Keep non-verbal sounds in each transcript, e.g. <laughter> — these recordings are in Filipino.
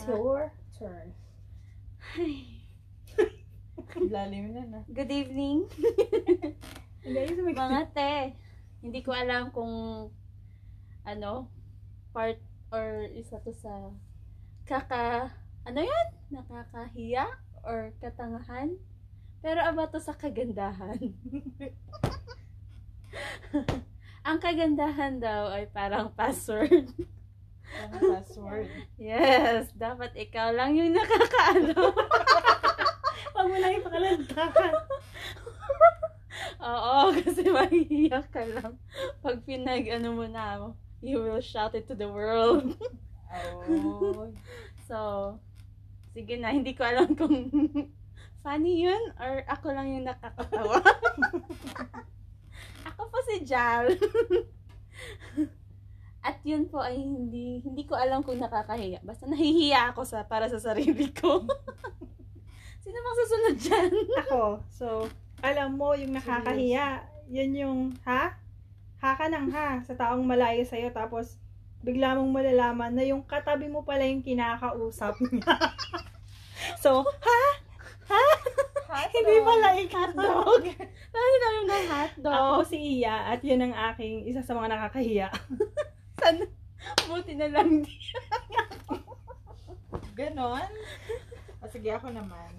It's your turn. <laughs> Lalim na na. Good evening, <laughs> mga te. Hindi ko alam kung ano, part or isa to sa kaka, ano yan? Nakakahiya or katangahan? Pero about to sa kagandahan. <laughs> Ang kagandahan daw ay parang password. Ang password. Yes, dapat ikaw lang yung nakakaalam. <laughs> Huwag mo lang ipakalantakan. <laughs> Oo, kasi mahihiya ka lang. Pag pinag, ano mo na, you will shout it to the world. Oh. <laughs> So, sige na, hindi ko alam kung funny yun or ako lang yung nakakatawa. ako po si Jal. At yun po ay hindi hindi ko alam kung nakakahiya. Basta nahihiya ako sa para sa sarili ko. <laughs> Sino bang susunod dyan? <laughs> Ako. So, alam mo yung nakakahiya. Yan yung, ha? Ha ka ng ha sa taong malayo sa'yo. Tapos, bigla mong malalaman na yung katabi mo pala yung kinakausap <laughs> niya. so, ha? Hindi pala. Hotdog. Lagi namin ng hotdog. Ako si Iya at yun ang aking isa sa mga nakakahiya. Sana, buti na lang <laughs> di. Ganon? O sige, ako naman.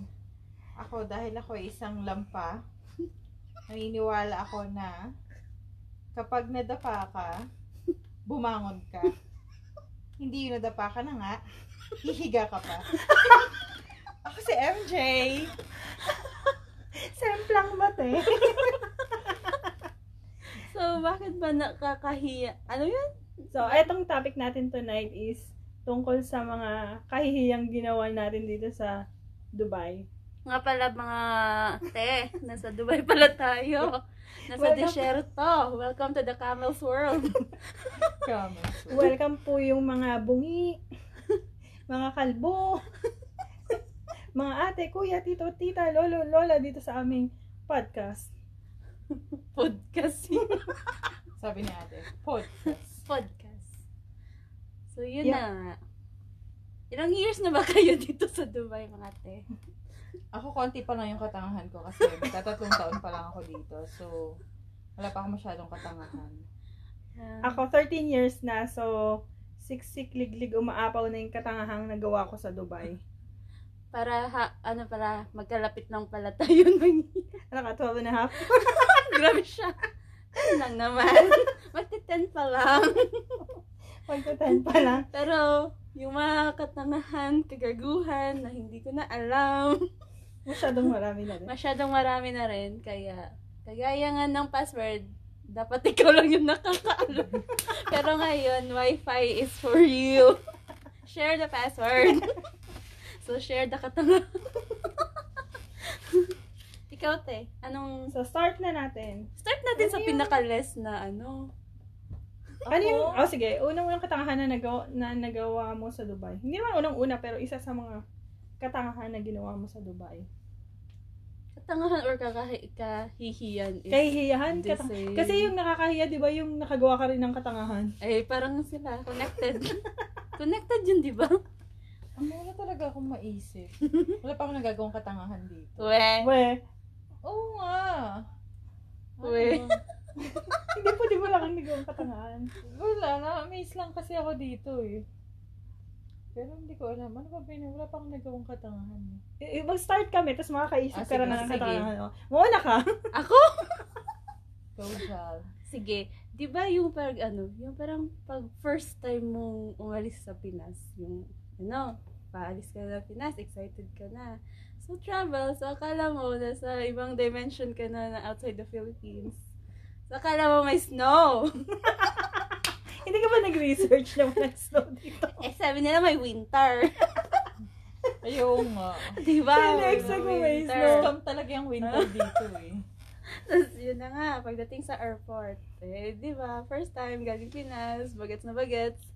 Ako, dahil ako ay isang lampa, naniniwala ako na kapag nadapa ka, bumangon ka. Hindi yung nadapa ka na nga, hihiga ka pa. ako si MJ. Semplang mate. So, bakit ba nakakahiya? Ano yun? So, etong topic natin tonight is tungkol sa mga kahihiyang ginawa natin dito sa Dubai. Nga pala mga te, nasa Dubai pala tayo. Nasa Welcome. desierto. Welcome to the camel's world. <laughs> Come. Welcome po yung mga bungi, mga kalbo, mga ate, kuya, tito, tita, lolo, lola dito sa aming podcast. <laughs> Podcast. Sabi ni ate, podcast. Podcast. So, yun Yeah. na nga. Ilang years na ba <laughs> kayo dito sa Dubai, mga te? Ako, konti pa lang yung katangahan ko kasi <laughs> tatatlong taon pa lang ako dito. So, wala pa ako masyadong katangahan. Ah, Ako, 13 years na, so siksik liglig umaapaw na yung katangahang nagawa ko sa Dubai. para, ha, ano para, magkalapit lang pala tayo ng Ano ka, 12 and a half? <laughs> Grabe siya. Ano lang naman. <laughs> Magti-10 pa lang. <laughs> Magka 10 pa lang. Pero, yung mga katangahan, kagaguhan na hindi ko na alam. <laughs> Masyadong marami na rin. Masyadong marami na rin. Kaya, kagaya nga ng password, dapat ikaw lang yung nakakaalam. Pero ngayon, wifi is for you. Share the password. So, share the katanga. ikaw, te. Anong... So, start na natin. Start natin Ano sa pinaka-less na ano. Ano yung, oh sige, unang-unang katangahan na nagawa, na nagawa mo sa Dubai. Hindi naman unang-una, pero isa sa mga katangahan na ginawa mo sa Dubai. Katangahan or kakahi- kahihiyan is Kahihiyahan? the Katang- same. kasi yung nakakahiya, di ba, yung nakagawa ka rin ng katangahan. Ay, parang sila. Connected. <laughs> Connected yun, di ba? Ang wala talaga akong maisip. <laughs> Wala pa akong nagagawang katangahan dito. We. We, Oo nga. Uy. Ano? <laughs> hindi po, di ba lang ang nagawang katangahan. Wala, na-amaze lang kasi ako dito eh. Pero hindi ko alam. Ano ba ba yun? Wala pa akong nagawang katangahan. eh. I- Mag-start kami, tapos makakaisip Ah, ka rin sige, ng sige. katangahan. Oh. Muna ka. <laughs> Ako? <laughs> Go, Jal. Sige. Di ba yung parang ano, yung parang pag first time mong umalis sa Pinas, yung ano, paalis ka na Pinas, excited ka na. So travel, so akala mo nasa ibang dimension ka na, na outside the Philippines. So akala mo may snow. <laughs> Hindi ka ba nag-research na wala snow dito? eh sabi nila may winter. <laughs> Ayaw nga. Di ba? Sino-expect mo may snow? Scam talaga yung winter <laughs> dito eh. Tapos yun na nga, pagdating sa airport, eh, di ba, first time galing Pinas, bagets na bagets,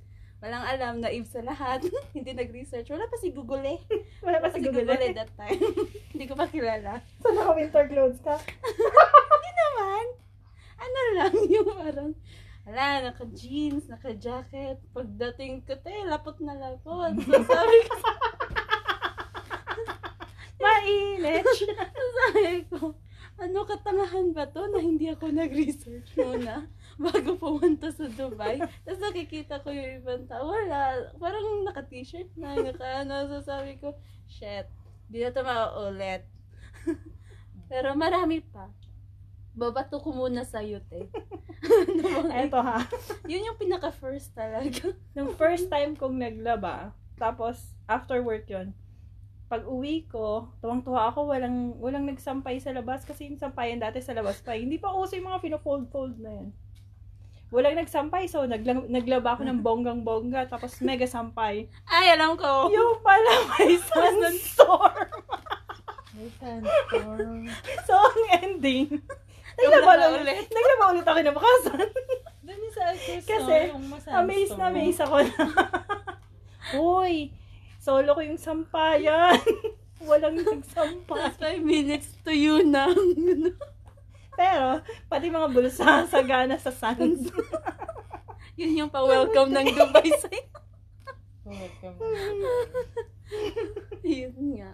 walang alam, naive sa lahat, <laughs> hindi nag-research, wala pa si Google eh. <laughs> Wala pa Wala pa si Google. Google eh that time. <laughs> hindi ko pa kilala. So, naka-winter clothes ka? Hindi naman, ano lang, yung parang, Ala, naka-jeans, naka-jacket. Pagdating ko, te, lapot na lapot. So, sabi ko, Mainit. sabi ko, ano katangahan ba to na hindi ako nag-research muna <laughs> bago pumunta sa Dubai. Tapos nakikita ko yung ibang tao, wala, parang naka-t-shirt na, naka ano, so sabi ko, shit, di na ito mauulit. <laughs> Pero marami pa. Babato ko muna sa te. <laughs> Ano ba? Eto ha. Yun yung pinaka-first talaga. Nung first time kong naglaba, tapos after work yon pag uwi ko, tuwang-tuwa ako, walang, walang nagsampay sa labas kasi yung sampayan dati sa labas pa. Hindi pa uso yung mga pino-fold-fold na yan. Walang nagsampay, so nagla- naglaba ako ng bonggang-bongga, tapos mega sampay. Ay, alam ko. Yung pala may sunstorm. <laughs> May sandstorm. <laughs> So, ang ending, Naglaba naglaba ulit. Naglaba ulit ako kinabukasan. Doon yung sa Kasi, no. Amaze na amaze ako na. <laughs> Uy, solo ko yung sampayan. Walang nagsampay. Tapos five minutes to you na. Pero, pati mga bulsa <laughs> sagana sa sands. <laughs> Yun yung pa-welcome ng <laughs> Dubai sa'yo. Welcome. Yun nga.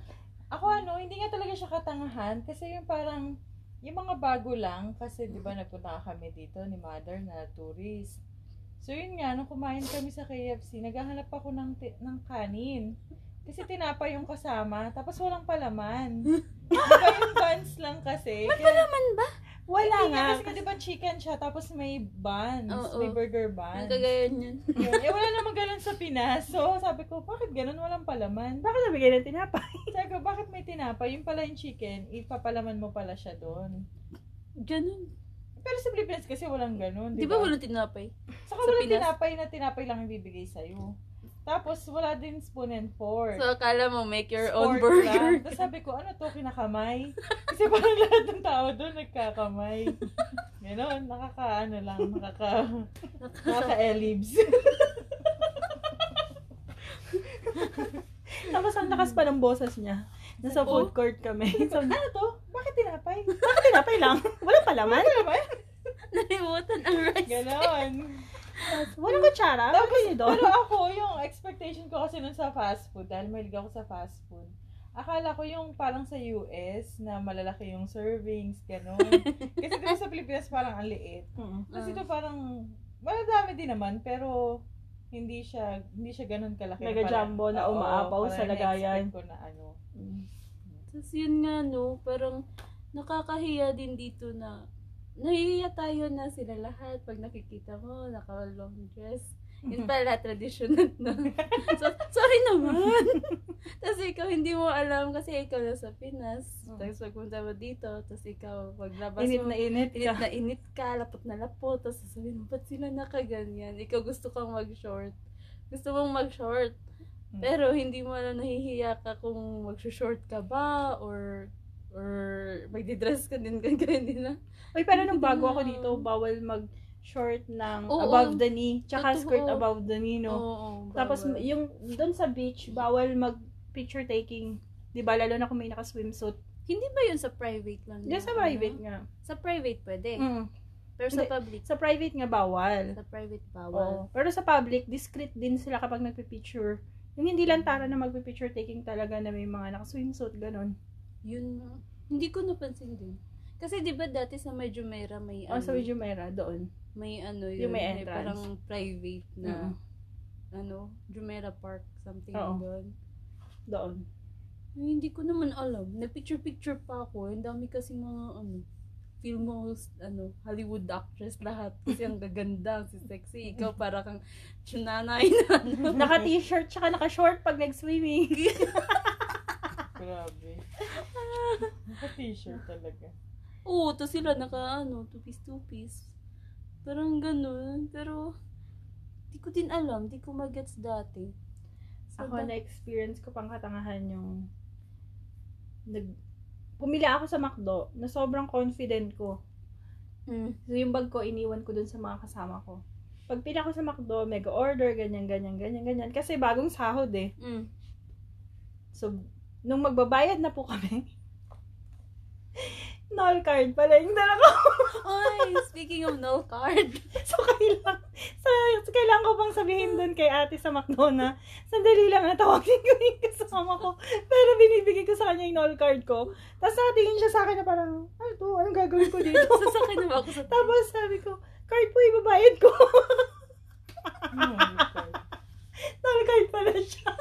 Ako ano, hindi nga talaga siya katangahan kasi yung parang yung mga bago lang kasi 'di ba nagpunta kami dito ni mother na tourist. So yun nga nung kumain kami sa KFC, naghahanap ako ng ti- ng kanin. Kasi tinapay yung kasama, tapos walang palaman. Diba yung buns lang kasi. Kaya, Palaman ba? Wala hindi nga. Kasi di ba chicken siya, tapos may buns, Oo. may burger buns. kagayan yun. Eh, wala naman ganun sa Pinas. So, sabi ko, bakit ganun walang palaman? Bakit nabigay ng tinapay? <laughs> Sabi ko, bakit may tinapay? Yung pala yung chicken, ipapalaman mo pala siya doon. Ganun. Pero sa Pilipinas kasi walang ganun, Di di ba ba? walang tinapay? Saka sa walang Pinas? tinapay na tinapay lang ibibigay sa'yo. Tapos, wala din spoon and fork. So, akala mo, make your own Fork burger. lang. Tapos sabi ko, ano to, kinakamay? <laughs> Kasi parang lahat ng tao doon nagkakamay. Ganon, nakaka, ano lang, nakaka, nakaka-elibs. <laughs> Tapos ang lakas pa ng boses niya. Nasa Oo. food court kami. <laughs> So, ano to? Bakit tinapay? bakit tinapay lang? Walang palaman? Ano ba? Nalimutan ang rice. Ganon. Walang kutsara? Tapos, yun doon? pero ako, yung expectation ko kasi nun sa fast food, dahil mahilig ako sa fast food, akala ko yung parang sa US, na malalaki yung servings, gano'n. <laughs> kasi dito sa Pilipinas parang ang liit. Mm. Kasi Ah. ito parang, madami din naman, pero hindi siya, hindi siya ganun kalaki. Mega Parang- jumbo na umaapaw sa lagayan. ko na ano. Mm. Tapos yun nga, no, parang nakakahiya din dito na nahihiya tayo na sila lahat pag nakikita mo, naka-long dress. Yun pala, <laughs> traditional na. so, sorry naman. <laughs> tapos ikaw, hindi mo alam kasi ikaw na sa Pinas. Mm. Tapos pagpunta mo dito, tapos ikaw, paglabas Init mo, na init init ka. na init ka, lapot na lapot, tapos sasabihin mo, ba't sila nakaganyan? Ikaw gusto kang mag-short. Gusto mong mag-short. Mm. Pero hindi mo alam, nahihiya ka kung mag-short ka ba, or or magdi-dress ka din <laughs> ganyan nila. Uy, pero nung bago na. ako dito, bawal mag-short ng Oo. above the knee, tsaka Totoo. skirt above the knee, no? Oo, Tapos, bawal. yung doon sa beach, bawal mag-picture taking. Di ba? Lalo na kung may naka-swimsuit. hindi ba yun sa private lang? Hindi, sa private Ano? nga. Sa private pwede. Mm. Pero sa Hindi. public, Sa private nga, bawal. sa private Oo. bawal. Pero sa public, discreet din sila kapag nagpipicture. Yung hindi lang tara na magpipicture taking talaga na may mga naka-swimsuit, ganun. Yun, hindi ko napansin din. Kasi di ba dati sa may Jumeirah may Oh, ano, sa Jumeirah, doon. may ano yun, Yung may entrance. parang private na Mm. ano, Jumeirah Park, something Oo. doon. Doon. Ay, hindi ko naman alam. Nagpicture-picture pa ako. Ang dami kasi mga ano, filmos, ano, Hollywood actress lahat. Kasi ang gaganda, si sexy. Ikaw para kang tsunanay na ano. Naka-t-shirt, tsaka naka-short pag nag-swimming. <laughs> Grabe. Naka-t-shirt talaga. Oo, to sila naka ano, two-piece, two-piece. Parang ganun. Pero, di ko din alam. Di ko magets dati. So, Ako da- na-experience ko pang katangahan yung nag pumili ako sa McDo na sobrang confident ko. Mm. So yung bag ko iniwan ko dun sa mga kasama ko. Pag pila ko sa McDo, mega order, ganyan, ganyan, ganyan, ganyan. Kasi bagong sahod eh. Mm. So, nung magbabayad na po kami, <laughs> null card pala yung dala ko. Oy, speaking of no card. <laughs> so, kailangan, so, kailangan ko bang sabihin doon kay ate sa McDo na, sandali lang, natawagin ko yung kasama ko. Pero binibigay ko sa kanya yung null card ko. Tapos nakatingin siya sa akin na parang, ano to? Anong gagawin ko dito? <laughs> Sasakay na ba ako sa Tapos sabi ko, card po, ibabayad ko. Oh, God. null card pala siya.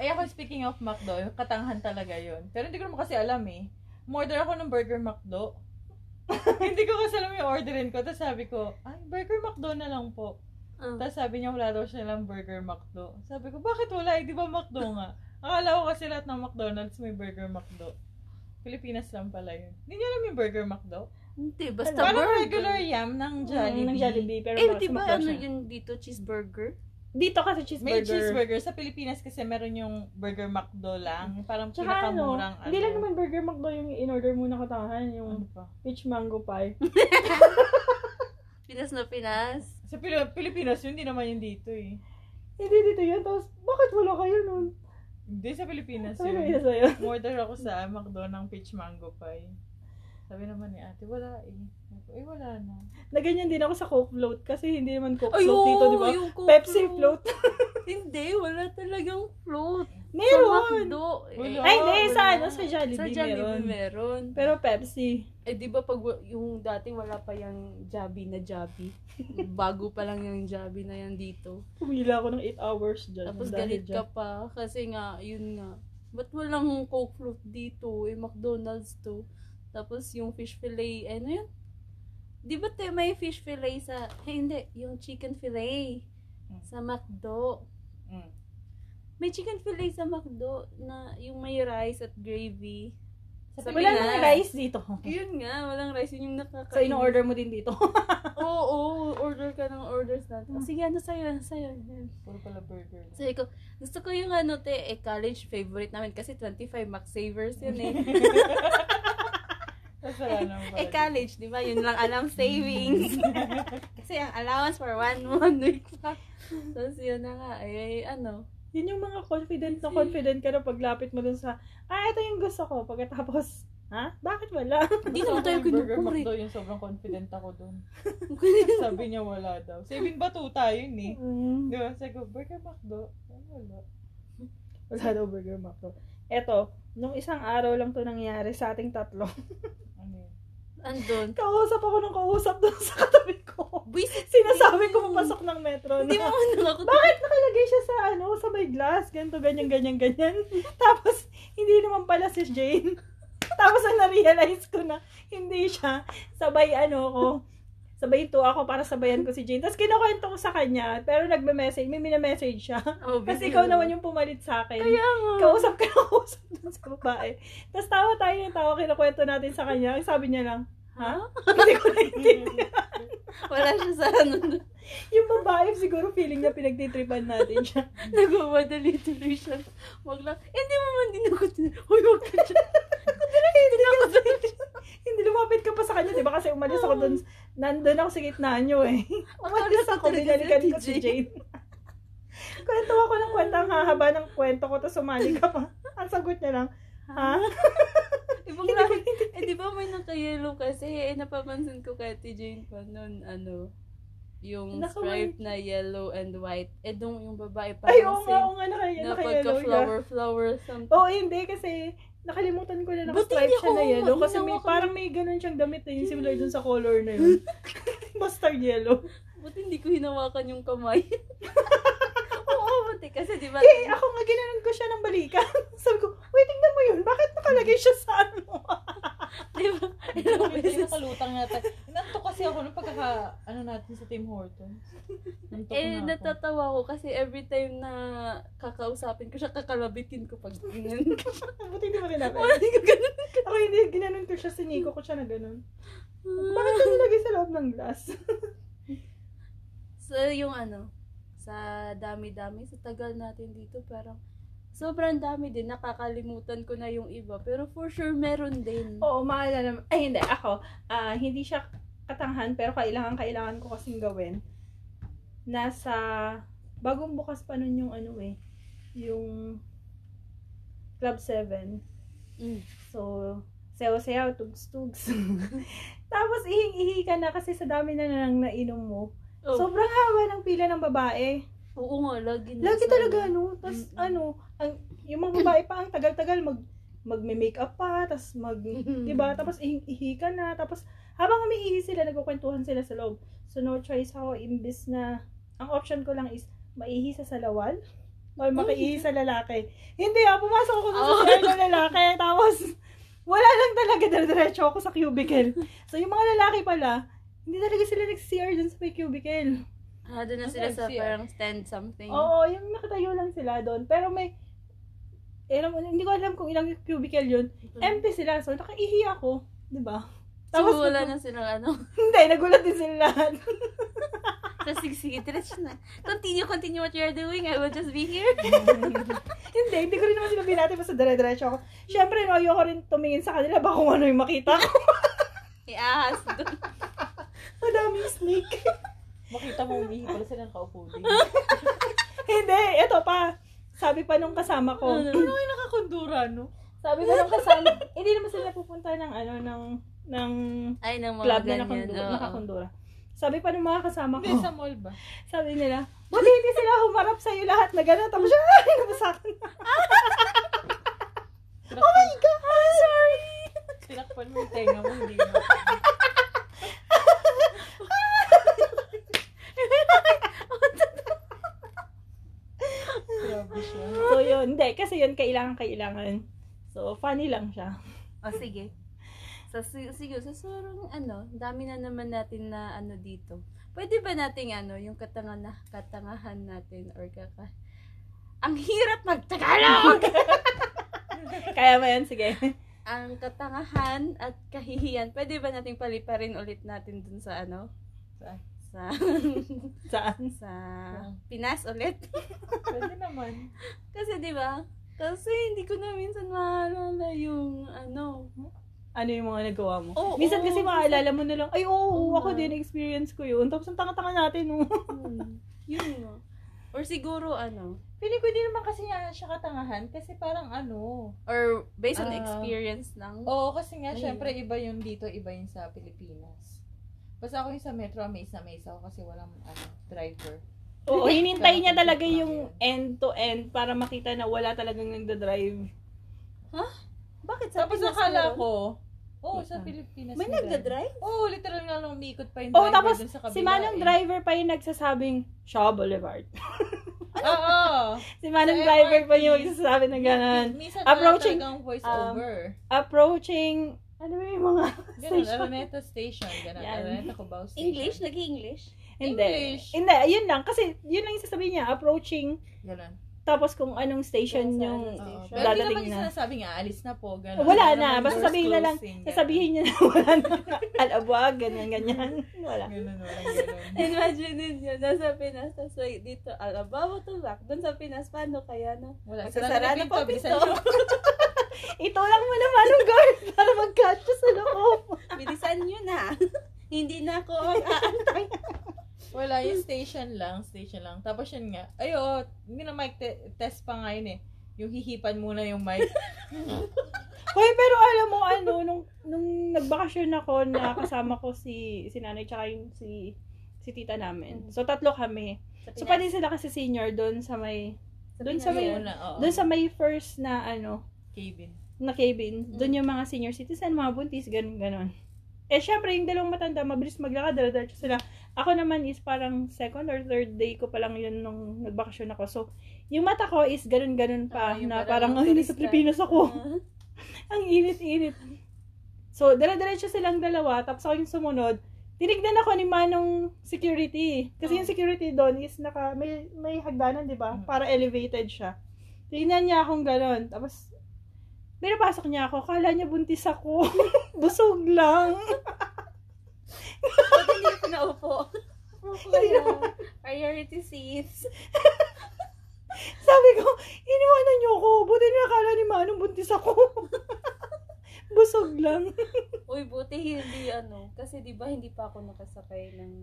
Ay ako, speaking of McDo, katanghan talaga yun. Pero hindi ko naman kasi alam eh. Umorder ako ng Burger McDo. <laughs> hindi ko kasi alam yung orderin ko. Tapos sabi ko, ay, Burger McDo na lang po. Ah. Tapos sabi niya, wala daw siya lang Burger McDo. Sabi ko, bakit wala? Eh, di ba McDo nga? Akala ko kasi lahat ng McDonald's may Burger McDo. Pilipinas lang pala yun. Hindi niya alam yung Burger McDo? Hindi, basta Parang burger. regular yam ng Jollibee. Mm, ng Jollibee. Pero Eh, di ba ano yun dito? Cheeseburger? Dito kasi May cheeseburger. cheeseburger. Sa Pilipinas kasi meron yung Burger McDo lang. Parang Tsaka ano, pinakamurang hindi lang naman burger McDo yung in-order mo na katahan, Ano yung pa? peach mango pie. <laughs> <laughs> Pinas na Pinas. Sa Pil- Pilipinas yun, hindi naman yun dito eh. Hindi dito yun. Tapos, bakit wala kayo nun? Hindi sa Pilipinas ko yun. yun sa'yo. Order ako sa McDo ng peach mango pie. Sabi naman ni ate, wala eh. Eh, wala na. Na ganyan din ako sa Coke float kasi hindi naman Coke Ay, float dito, di ba? Pepsi float. <laughs> Hindi, wala talagang float. Sa Meron! McDo. Wala. Eh, Ay, hindi. Sa ano, sa Jollibee, sa Jollibee meron. meron. Pero Pepsi. Eh, di ba pag yung dati wala pa yung Jabi na Jabi. <laughs> Bago pa lang yung Jabi na yan dito. Pumila ako ng 8 hours dyan. Tapos galit dyan. ka pa kasi nga, yun nga. Ba't walang Coke float dito? Eh, McDonald's to. Tapos yung fish fillet, ano yun? Di ba te, may fish fillet sa, eh, hindi, yung chicken fillet Mm. sa McDo. Mm. May chicken fillet sa McDo na yung may rice at gravy. Sa Wala Pinas. nang rice dito. Yun nga, walang rice. Yun yung nakakain. So, in-order mo din dito. <laughs> Oo, oo, order ka ng orders natin. Oh, sige, ano sa'yo, ano sa'yo. Puro pala burger. Sabi ko, gusto ko yung ano, te, eh, college favorite namin kasi 25 Max Savers yun eh. <laughs> Naman pala. eh, college, di ba? Yun lang alam, savings. <laughs> kasi ang allowance for one, one week pa. Tapos yun na nga, eh, ano. Yun yung mga confident na confident ka na paglapit mo dun sa, ah, ito yung gusto ko. Pagkatapos, ha? Bakit wala? Hindi naman tayo yung Burger yung sobrang confident ako dun. Sabi niya wala daw. Saving batuta yun eh. Mm, Di ba? Sabi ko, Burger McDo? Wala. wala daw burger McDo. Eto, nung isang araw lang to nangyari sa ating tatlo. Ano yun? Andun. Kausap ako ng kausap dun sa katabi ko. Buisit. Sinasabi ko papasok ng metro Hindi mo na, ano ako. bakit nakalagay siya sa ano, sa may glass, ganito, ganyan, ganyan, ganyan. <laughs> Tapos, hindi naman pala si Jane. <laughs> Tapos, ang na-realize ko na, hindi siya. Sabay, ano ko, sabay to ako para sabayan ko si Jane. Tapos, kinukwento ko sa kanya, pero nagme-message, may minamessage siya. Oh, Kasi ikaw naman yung pumalit sa akin. Kaya nga. Kausap ka na <laughs> kausap dun sa babae. Tapos tawa tayo ng tawa, kinukwento natin sa kanya. Sabi niya lang, ha? Hindi ko naintindihan. <laughs> Wala siya sa ano. yung babae, siguro feeling niya pinagtitripan natin siya. <laughs> Nagmamadali tuloy siya. Wag lang. Hindi mo man din ako. Uy, wag ka siya. hindi, ako, hindi lumapit ka pa sa kanya, di ba? Kasi umalis ako dun, nandun ako sa gitna niyo eh. Umalis ako, binalikan ko si Jane. <laughs> Kwento ako ng kwento, ang hahaba ng kwento ko, tapos sumali ka pa. Ang sagot niya lang, ha? Ibang lang. <laughs> Eh, di ba may naka-yellow kasi? Eh, napapansin ko kay Ate Jane pa noon, ano, yung Naka- stripe na yellow and white. Eh, dong yung babae Ay, parang oo nga, oo nga, naka, na naka-yellow siya. pagka-flower-flower something. Oo, hindi, kasi nakalimutan ko na naka-stripe siya na yellow. Kasi may, parang may ganun siyang damit na yung similar dun sa color na yun. <laughs> Mustard yellow. Buti hindi ko hinawakan yung kamay. <laughs> Oo, buti kasi di ba? Eh, ako nga ginanon ko siya ng balikan. <laughs> Sabi ko, wait, tingnan mo yun. Bakit nakalagay siya sa ano? Di ba? Ilang beses. nakalutang yata. Nanto kasi ako nung pagkaka, ano natin sa Tim Hortons. Nantok Eh, na ako. natatawa ko kasi every time na kakausapin ko siya, kakalabitin ko pag ganyan. <laughs> Buti hindi mo rin natin. Wala, hindi ko ganun. Ako hindi, ginanon ko siya, siniko ko siya na ganun. Bakit siya nilagay sa loob ng glass? <laughs> So, yung ano, sa dami-dami, sa tagal natin dito, parang sobrang dami din. Nakakalimutan ko na yung iba. Pero for sure, meron din. Oo, maalala. Ay, hindi. Ako, ah, hindi siya katanghan, pero kailangan, kailangan ko kasing gawin. Nasa, bagong bukas pa nun yung ano eh, yung Club 7. Mm. So, sayaw-sayaw, tugs-tugs. <laughs> Tapos ihing-ihi ka na kasi sa dami na nang nainom mo. Oh, Sobrang haba ng pila ng babae. Oo nga, lagi na Lagi talaga, no? Tapos, Mm-mm. ano, ang, yung mga babae pa, ang tagal-tagal, mag, magme-makeup pa, <laughs> tapos mag, diba? Tapos ihing-ihi ka na, tapos habang umiihi sila, nagkukwentuhan sila sa loob. So, no choice ako, imbis na, ang option ko lang is, maihi sa salawan, or makiihi sa lalaki. Hindi ah, pumasok ako sa Oh. Ng lalaki, tapos, wala lang talaga, dire-diretso ako sa cubicle. So, yung mga lalaki pala, hindi talaga sila nag-CR dun sa may cubicle. Ah, doon na sila sa parang stand something. Oo, yung nakatayo lang sila doon. Pero may, eh, alam mo, hindi ko alam kung ilang cubicle yun. Empty sila, so nakaihi ako. Di ba? So, Tapos, wala na silang ano. <laughs> hindi, nagulat din sila lahat. <laughs> So, sige, diretso na. Continue, continue what you're doing. I will just be here. <laughs> hindi, hindi ko rin naman sila binati, basta dire-diretso ako. Siyempre, no, ayoko rin tumingin sa kanila, baka kung ano yung makita ko. Iahas doon. Madaming snake. Makita mo umihi pala sila nakaupo din. <laughs> hindi, eto pa. Sabi pa nung kasama ko. Ano? Ano kayo nakakundura, no? Sabi pa nung kasama, hindi naman sila pupunta ng ano, ng, ng Ay, ng mga club na ganyan. nakundura. oo. nakakundura. Sabi pa nung mga kasama ko. Hindi, sa mall ba? Sabi nila, buti hindi sila humarap sa'yo lahat na gano'n. Tapos siya, <laughs> ay, nabasakan na. <laughs> Oh my God! I'm sorry! Tinakpan mo yung tenga mo, hindi mo. Grabe siya. So yun, hindi. Kasi yun, kailangan, kailangan. So, funny lang siya. O, sige. So, si- sige, sa sorong ano, dami na naman natin na ano dito. Pwede ba nating ano, yung katanga na, katangahan natin or kaka... Ang hirap magtagalog! <laughs> Kaya mo yan, sige. Ang katangahan at kahihiyan, pwede ba nating paliparin ulit natin dun sa ano? Saan? Sa... <laughs> Saan? sa Pinas ulit? Pwede naman. <laughs> Kasi di ba? Kasi hindi ko na minsan maalala yung ano. Ano yung mga nagawa mo? Oo, Minsan oo, kasi maalala mo na lang, ay, oo, Oo ako nga. din, experience ko yun. Tapos ang tanga-tanga natin, oh. Hmm, yun nga. Or siguro ano, Pili ko din naman kasi nga siya katangahan kasi parang ano. or based on Ah. experience lang. Oo, kasi nga syempre iba yung dito, iba yung sa Pilipinas. Basta ako yung sa Metro, amaze na amaze ako kasi walang ano, driver. Oo, hinintay niya talaga yung end-to-end para makita na wala talagang nagda-drive. Bakit sa Tapos Pinas nakala meron? ko, oo, sa Ah. Pilipinas May nagda-drive? Oo, literal nga lang umiikot pa yung Oh, driver tapos dun sa kabila. Si Manong eh. driver pa yung nagsasabing, Shaw Boulevard. <laughs> Oo. Si Manong Sa driver pa yung magsasabi ng gano'n. Minsan Approaching, talagang voice um, over. Approaching, ano ba yung mga <laughs> Ganun, station? Araneta Station. Ganun, Yan. Araneta Cubao Station. English? Nag-English? Hindi. English. Hindi, yun lang. Kasi yun lang yung sasabihin niya, approaching, Ganun. Tapos kung anong station sa yung Oo. Station. Pero hindi dadating na. sinasabi nga, alis na po. Ganun. Wala Wala na. Basta sabihin na lang, sasabihin niya na <laughs> wala na. Alabwag, ganyan, ganyan. Wala. Ganun, walang ganun. Imagine ninyo, nasa Pinas, tapos may dito, alabaw to lock. Doon sa Pinas, paano kaya, no? Wala. Magsasara na na po, nyo. <laughs> Ito lang mo naman ang guard para mag-catch sa loob. <laughs> Bilisan nyo na. Hindi na ako mag-aantay. Wala, yung station lang. Station lang. Tapos yun nga. Ay, oo. Hindi na mic te- test pa nga yun eh. Yung hihipan muna yung mic. <laughs> Hoy, pero alam mo, ano, nung, nung nagbakasyon ako na kasama ko si, si nanay tsaka yung si, si tita namin. So, tatlo kami. So, pwede sila kasi senior doon sa may, doon sa may, oo. doon sa may first na, ano, cabin. na cabin. Doon yung mga senior citizen, mga buntis, ganun, ganun. Eh, syempre, yung dalawang matanda, mabilis maglakad, dala-diretso sila. Ako naman is parang second or third day ko pa lang yun nung nagbakasyon ako. So, yung mata ko is ganun-ganun pa, Ah, na parang parang, ay, nasa. Pilipinas ako. Ah. <laughs> Ang init-init. So, dala-diretso silang dalawa, tapos ako yung sumunod. Tinignan ako ni Manong security. Kasi Oh. yung security doon is naka, may, may hagdanan, di ba? Mm. Para elevated siya. Tingnan niya akong gano'n. Tapos, pinapasok niya ako. Kala niya buntis ako. <laughs> Busog lang. <laughs> Ba't hindi ko naupo? Kaya, priority seats. Sabi ko, iniwanan niyo ako. Buti na akala ni Manong buntis ako. <laughs> Busog lang. <laughs> Uy, buti hindi ano. Kasi di ba hindi pa ako nakasakay ng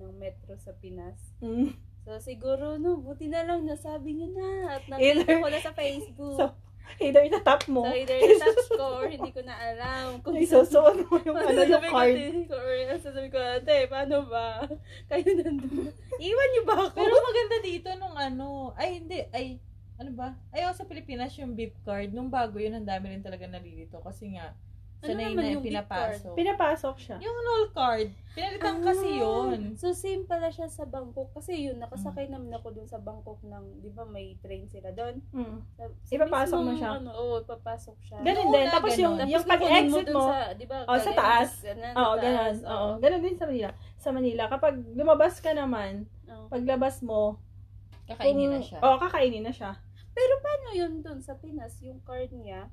ng metro sa Pinas. Mm. So siguro no, buti na lang nasabi niyo na at nakita ko na sa Facebook. So, Either itatap mo, So, either natouch <laughs> ko or hindi ko na alam. Kung isusuot mo yung ano yung ko, card. ko, or sasabihin ko, ate, paano ba? <laughs> Kayo nandun. Iwan niyo ba ako? Pero maganda dito nung ano, ay hindi, ay, ano ba? Ay, ako sa Pilipinas yung beep card. Nung bago yun, ang dami rin talaga nalilito. Kasi nga, Ano sanay naman na yung pinapasok. Pinapasok siya. Yung null card, pinalitan kasi yun. So, same pala siya sa Bangkok. Kasi yun, nakasakay Mm. naman ako dun sa Bangkok ng, di ba may train sila doon. Mm. Sa, sa Ipapasok mo mismong, siya? Ano, oo, ipapasok siya. Ganun din. Tapos ganun. yung, Tapos yung pag-exit mo, sa, di ba, oh, sa taas. Ganun, Oo, sa ganun. Oo, ganun din sa Manila. Sa Manila, kapag lumabas ka naman, Oo. paglabas mo, Kakainin na kung- siya. Oo, kakainin na siya. Pero paano yun dun sa Pinas? Yung card niya,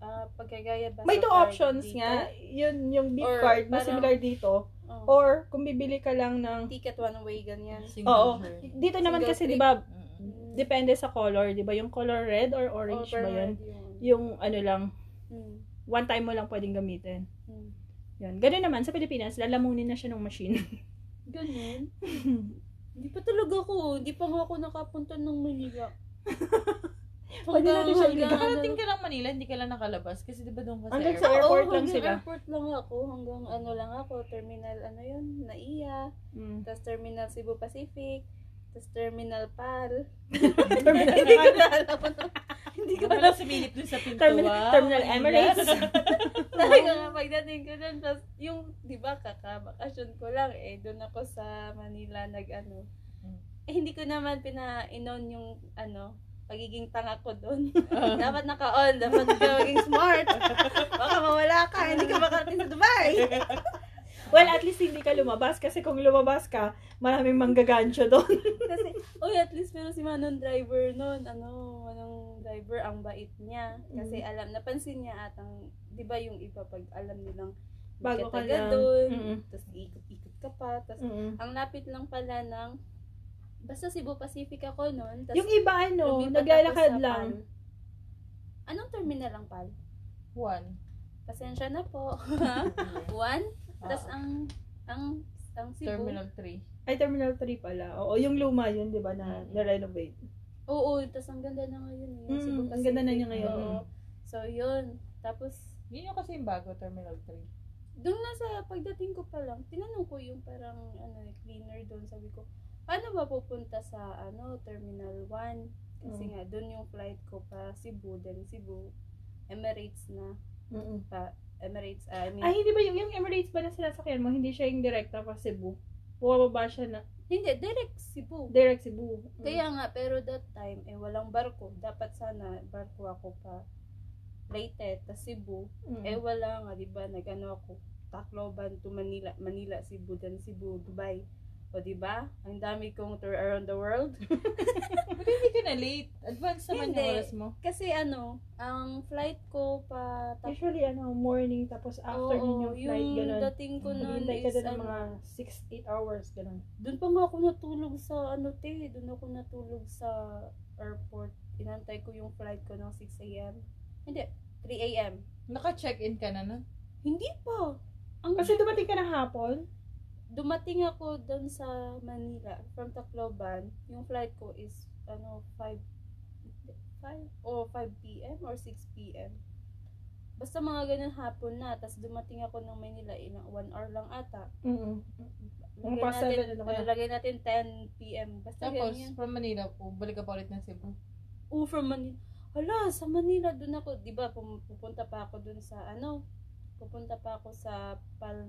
ah pagkagaya ba May two options dito? nga. Yun, yung beep Or card na parang- similar dito. Oo. Or, kung bibili ka lang ng... ticket one way, ganyan. Single Oo. Dito naman Single kasi, trip. di ba, Mm-mm. depende sa color, di ba? Yung color red or orange Or ba yun? yun. Yung ano lang, Hmm. one time mo lang pwedeng gamitin. Hmm. Yun. Ganun naman, sa Pilipinas, lalamunin na siya ng machine. <laughs> Ganun. <laughs> Hindi pa talaga ako. Hindi pa nga ako nakapunta ng Manila. <laughs> Pwede natin siya hanggang, Nakarating ka lang Manila, hindi ka lang nakalabas. Kasi di ba doon ka sa Hanggang airport? sa airport lang hanggang sila. airport lang ako. Hanggang ano lang ako. Terminal, ano yun? Naiya. Mm. Tapos Terminal Cebu Pacific. Tapos Terminal PAL. <laughs> Terminal Hindi ko na alam. Hindi ko alam. sumilip dun sa pinto. Terminal, Terminal. Emirates. <laughs> Talaga nga pagdating ko dun. Tapos yung, di ba, kakabakasyon ko lang eh. Doon ako sa Manila nag ano. Mm. Eh, hindi ko naman pina-inon yung ano, pagiging tanga ko doon. Ah. dapat naka-on, dapat maging smart. Baka mawala ka, hindi ka makarating sa Dubai. <laughs> Well, at least hindi ka lumabas kasi kung lumabas ka, maraming manggagancho doon. <laughs> Kasi, uy, at least pero si Manong driver noon, ano, Manong driver, ang bait niya. Kasi Mm. alam, napansin niya atang, di ba yung iba pag alam nilang Bago ka lang. doon, Mm-mm. tapos ikot-ikot ka pa, tapos Mm-mm. ang lapit lang pala ng, basta Cebu Pacific ako noon, tapos Yung iba ano, lumipat naglalakad sa lang. PAL. Anong terminal ang PAL? One. Pasensya na po. <laughs> One? Tapos Oo. ang, ang, ang Cebu. Ah. Terminal 3. Ay, Terminal 3 pala. Oo, yung luma yun, di ba, na, Mm. na-renovate. Oo, tapos ang ganda na ngayon. eh, yung Mm, Cebu ang ganda na niya ngayon. Oo. So, yun. Tapos, Yun yung kasi yung bago, Terminal 3. doon na sa pagdating ko pa lang, tinanong ko yung parang ano, cleaner doon. Sabi ko, paano ba pupunta sa ano Terminal 1? Kasi Mm. nga, doon yung flight ko pa Cebu, then Cebu, Emirates na. Mm-mm. Pa, Emirates, ah, I mean, Ay, hindi ba yung, yung Emirates ba na sinasakyan mo? Hindi siya yung direkta pa Cebu. Bumababa siya na hindi, direct Cebu. direct Cebu. Mm. Kaya nga, pero that time, eh, walang barko. Dapat sana, barko ako pa Leyte, ta Cebu. Mm. Eh, wala nga, di ba? Nag-ano ako, Tacloban to Manila, Manila, Cebu, then Cebu, Dubai. O, di ba? Ang dami kong tour around the world. <laughs> But hindi ka na late. Advance naman Hindi. yung oras mo. Kasi ano, ang flight ko pa, Tac- Usually, ano, morning, tapos afternoon yung flight, yung ganun. dating ko nun Maghintay ka is, doon ng ano, mga 6-8 hours, ganun. Doon pa nga ako natulog sa ano te, doon ako natulog sa airport. Inantay ko yung flight ko ng 6 a.m. Hindi, 3 a.m. Naka-check-in ka na nun? Hindi pa. Ang Kasi dumating ka ng hapon, dumating ako doon sa Manila from Tacloban. Yung flight ko is ano 5 5 o 5 p.m. or 6 p.m. Basta mga ganun hapon na, tapos dumating ako ng Manila, ilang 1 hour lang ata. mm Mga Lagay natin, seven, ka na? lagay natin 10 p.m. Basta Tapos, ganyan. from Manila, oh, balik ka pa ulit ng Cebu. Oh, from Manila. Hala, sa Manila doon ako, 'di ba? Pupunta pa ako doon sa ano? Pupunta pa ako sa PAL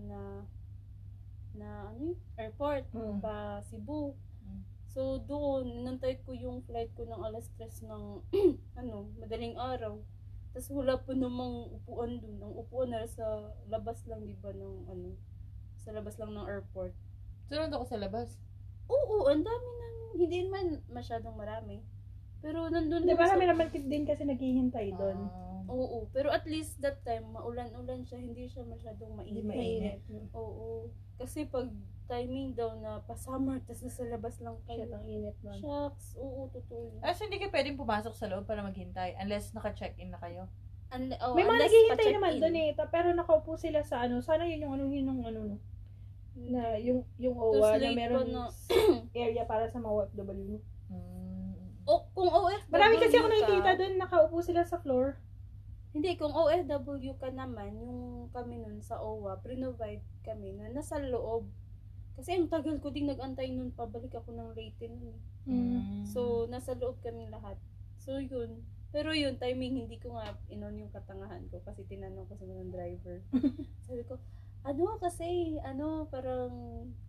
na ano yun? airport Mm. pa Cebu. Mm. So doon, inantay ko yung flight ko ng alas 3 ng <clears throat> ano, madaling araw. Tapos wala pa namang upuan doon. Ang upuan na sa labas lang, 'di ba, ng ano, sa labas lang ng airport. Sunod ako sa labas. Oo, ang dami nang hindi man masyadong marami. Pero nandun Hindi, lang marami naman din kasi naghihintay doon. Ah. Oo, pero at least that time, maulan-ulan siya, hindi siya masyadong Hindi mainit. mainit. Oo. Kasi pag timing daw na pa-summer, tas nasa labas lang Shit, kayo. ang init nun. Shucks, oo, totoo yun. Ah, so hindi ka pwedeng pumasok sa loob para maghintay unless naka-check-in na kayo. Unle- oh, May mga naghihintay naman doon eh, pero nakaupo sila sa ano, sana yun yung ano, yun yung ano, no, na yung yung OWA na meron pa na- area para sa mga OFW. Hmm. O, kung OFW Marami kasi ako nakikita doon, nakaupo sila sa floor. Hindi, kung OFW ka naman, yung kami nun sa OWA, pre-provide kami na nasa loob. Kasi ang tagal ko ding nag-antay nun, pabalik ako ng Leyte nun. eh. Mm. So, nasa loob kami lahat. So, yun. Pero yun, timing, hindi ko nga inon yung katangahan ko kasi tinanong ko sa mga driver. <laughs> Sabi ko, ano kasi, ano, parang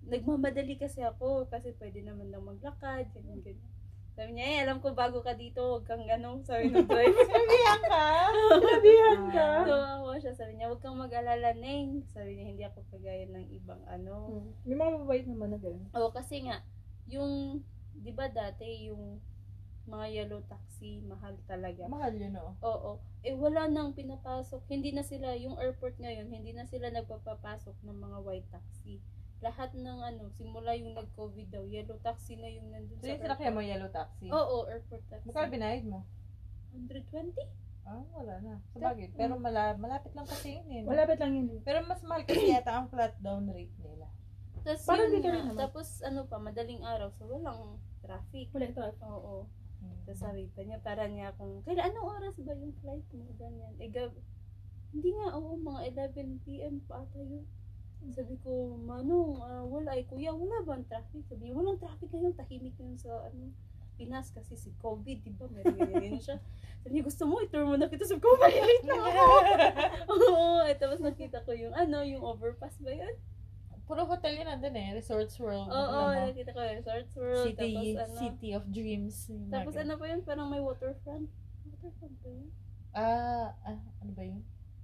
nagmamadali kasi ako kasi pwede naman lang maglakad, ganyan, ganyan. Sabi niya, eh, alam ko bago ka dito, huwag kang ganong, sabi ng driver. Sabihan ka? <laughs> Sinabihan ka. so, ako siya, sabi niya, huwag kang mag-alala, Neng. Sabi niya, hindi ako kagaya ng ibang ano. Mm. May mga mabait naman na gano'n. Oo, kasi nga, yung, di ba dati, yung mga yellow taxi, mahal talaga. Mahal yun, oh. Oo. Eh, wala nang pinapasok. Hindi na sila, yung airport ngayon, hindi na sila nagpapapasok ng mga white taxi. Lahat ng ano, simula yung nag-COVID daw, yellow taxi na yung nandun So, sa yung sinakyan mo yellow taxi? Oo, airport taxi. Magkano binayad mo? 120? Ah, wala na. Sa bagay. Pero mala, malapit lang kasi yun eh. Malapit lang yun. Pero mas mahal kasi yata ang flat down rate nila. Tapos Parang yun dito rin naman. Tapos ano pa, madaling araw, so walang traffic. Wala ito. Oo. Hmm. Tapos sabi pa niya, para niya akong, kaya anong oras ba yung flight mo? Ganyan. Eh, gab, hindi nga, oo, mga 11 p.m. pa ata yun. Sabi ko, Manong, ah, wala eh, kuya, wala ba ang traffic? Sabi niya, walang traffic ngayon, tahimik yun sa, ano, Pinas kasi si COVID, di ba? Meron ganyan siya. Sabi niya, gusto mo, i-tour mo na kita. Sabi ko, mahirit na ako. <laughs> Oo, eh, tapos nakita ko yung, ano, yung overpass ba yun? Puro hotel yun nandun eh. Resorts World. Oo, Alam mo? nakita ko Resorts World. City, tapos ano, City of Dreams. tapos market. ano pa yun, parang may waterfront. Waterfront ba yun? Ah, ah, ano ba yun?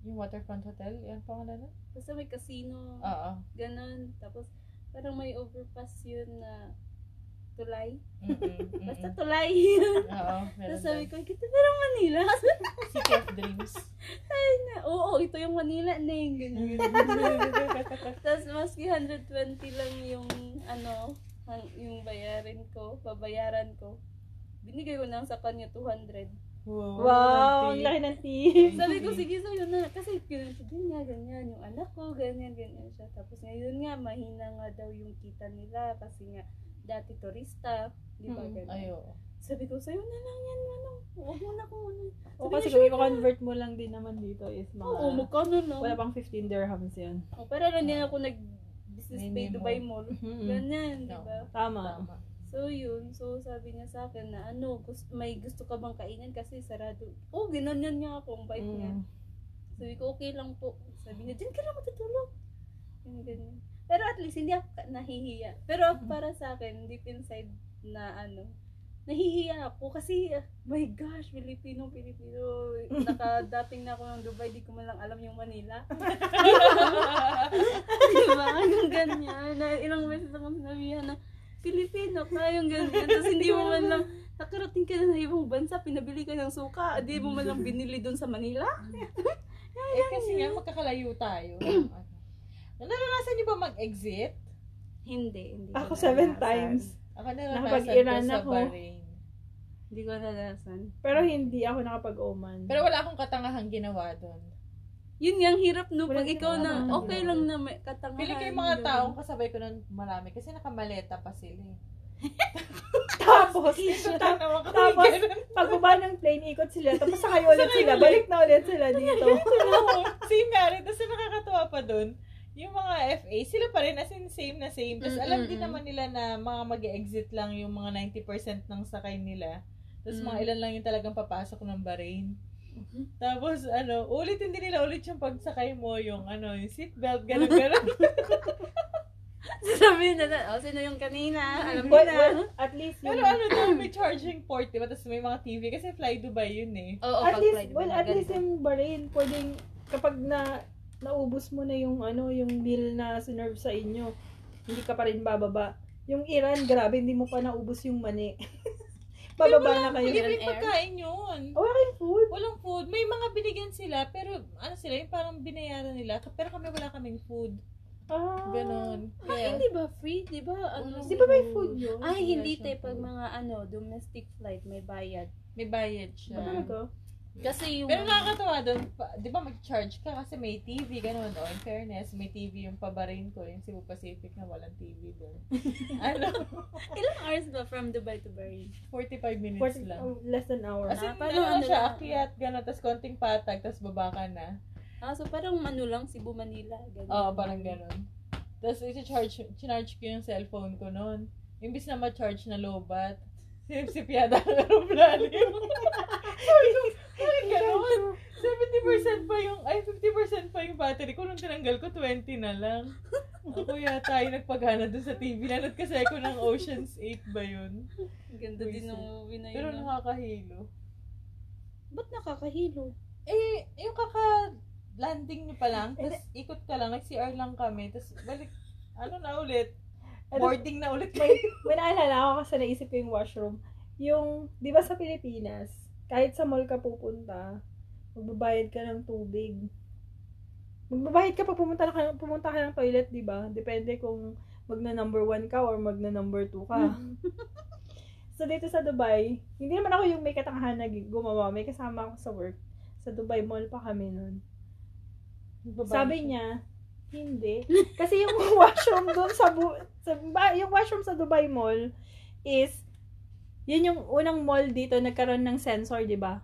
Yung Waterfront Hotel? Yan pangalan nun? Basta may casino. Oo. Ganon. Tapos, parang may overpass yun na tulay. Mm-mm, <laughs> Basta tulay. <laughs> Oo, meron Tapos sabi doon. ko, kita pero Manila. <laughs> City of Dreams. Oo, ito yung Manila, Neng. Ganyan, ganyan. Tapos, maski 120 lang yung, ano, ang- yung bayarin ko, babayaran ko. Binigay ko lang sa kanya 200. Wow, ang laki ng tip. Sabi ko, sige, sa'yo na. Kasi din niya, ganyan. Yung anak ko, ganyan, ganyan siya. Tapos ngayon nga, mahina nga daw yung kita nila. Kasi nga, dati turista. Di ba, Mm, ganyan. Ayo. Sabi ko, sa'yo na lang yan, ano. Huwag mo na kung ano. O kasi kung i-convert mo lang din naman dito is mga... Oo, magkano lang. wala pang 15 dirhams yun. Oh, pero lang din ako nag-business pay Minimum. Dubai Mall. Ganyan, di ba? Tama. Tama. So, yun. So, sabi niya sa akin na, ano, gusto, may gusto ka bang kainin kasi sarado. Oh, ginanyan niya ako. Ang niya. Mm. Sabi ko, okay lang po. Sabi niya, dyan ka lang matutulog. Ganyan, ganyan. Pero at least, hindi ako nahihiya. Pero para sa akin, deep inside na ano, nahihiya ako kasi, ah, my gosh, Filipino, Filipino. <laughs> Nakadating na ako ng Dubai, di ko man lang alam yung Manila. <laughs> <laughs> di ba? Yung ganyan. Na, ilang beses akong sinabihan na, Filipino ka, yung ganyan. Tapos hindi mo man lang, nakarating ka na sa ibang bansa, pinabili ka ng suka, di mo man lang binili doon sa Manila. <laughs> Eh, kasi nga, magkakalayo tayo. <clears throat> Ano? Naranasan niyo ba mag-exit? Hindi, hindi. Ako ko seven naranasan. times. Ako naranasan Nakapag-Iran ko sa ako. Bahrain. Hindi ko naranasan. Pero hindi ako nakapag-oman. Pero wala akong katangahang ginawa doon. Yun yung hirap no, pag ikaw na, okay lang na may katangahan. Pili ko yung mga taong kasabay ko nun marami kasi nakamaleta pa sila eh. <laughs> Tapos, Ito ta- naman kami tapos, pagbaba ng plane, ikot sila. Tapos sakay ulit sila. Balik na ulit sila dito. Nga rin. Tapos ang nakakatawa pa doon, yung mga FA, sila pa rin as in same na same. Tapos alam din naman nila na mga mag exit lang yung mga 90% ng sakay nila. Tapos mga Mm. ilan lang yung talagang papasok ng Bahrain. Tapos ano, ulitin din nila ulit yung pagsakay mo, yung ano, yung seatbelt, gano'n gano'n. <laughs> Sabihin na na, oh, sino yung kanina? Alam mo na. well, at least Pero yung, ano daw, may charging port, diba? Tapos may mga TV, kasi Fly Dubai yun eh. Oo, at pag least, well, at least yung Bahrain, pwedeng, kapag na, naubos mo na yung, ano, yung bill na sinerve sa inyo, hindi ka pa rin bababa. Yung Iran, grabe, hindi mo pa naubos yung mani. <laughs> bababa na kayo. Hindi may Air? pagkain yun. Wala kayong food. Walang food. May mga binigyan sila, pero ano sila, yung parang binayaran nila. Pero kami wala kaming food. Ah. Ganon. Ah, Kaya, hindi ba free? Di ba? Ano, Di ba may food yun? Ay, hindi te. Pag mga ano, domestic flight, may bayad. may bayad siya. Ba talaga? Kasi yung... Pero nakakatawa doon, di ba mag-charge ka kasi may TV, ganun. O, in fairness, may TV yung pabarin ko, yung Cebu Pacific na walang TV doon. <laughs> ano, Ilang hours ba from Dubai to Bahrain? 45 minutes 40, lang. oh, less than hour. As in, parang ano ano siya, lang. akyat, gano'n, tapos konting patag, tapos baba ka na. Ah, so parang ano lang, Cebu, Manila. Ganun. Oo, parang gano'n. Tapos isi-charge, charge ko yung cellphone ko noon. Imbis na ma-charge na lobat, <laughs> sip-sip yata ang aeroplano. <laughs> Sabi ko, bakit gano'n? 70% pa yung, ay 50% pa yung battery ko. Nung tinanggal ko, 20 na lang. Ako yata yung nagpagana dun sa TV. Nanood kasi ako ng Ocean's 8 ba yun? Ganda din ng movie na yun. Pero ah. nakakahilo. Ba't nakakahilo? Eh, yung kaka landing niyo pa lang, tapos ikot ka lang, nag-CR lang kami, tapos balik, ano na ulit, Ano? boarding na ulit. may, may naalala ako kasi naisip ko yung washroom. Yung, di ba sa Pilipinas, kahit sa mall ka pupunta, magbabayad ka ng tubig. Magbabayad ka pag pumunta ka, pumunta ka ng toilet, di ba? Depende kung magna number one ka or magna number two ka. <laughs> so, dito sa Dubai, hindi naman ako yung may katangahan na gumawa. May kasama ako sa work. Sa Dubai Mall pa kami nun. Sabi niya, hindi. <laughs> Kasi yung washroom doon sa, bu- sa yung washroom sa Dubai Mall is yun yung unang mall dito nagkaroon ng sensor, 'di ba?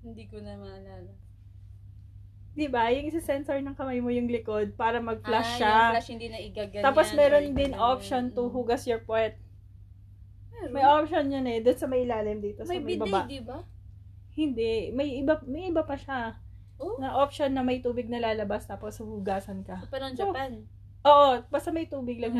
Hindi ko na maalala. 'Di ba? Yung isa sensor ng kamay mo yung likod para ah, mag-flash siya. Yung flash hindi na igaganyan. Tapos meron din ganyan. option to Mm. hugas your puwet. Meron. May option yun eh, doon sa may ilalim dito, sa May may bidet, baba. di ba? Hindi, may iba may iba pa siya. Oh, Na option na may tubig na lalabas tapos hugasan ka. so parang So, Japan. Oo, basta may tubig lang.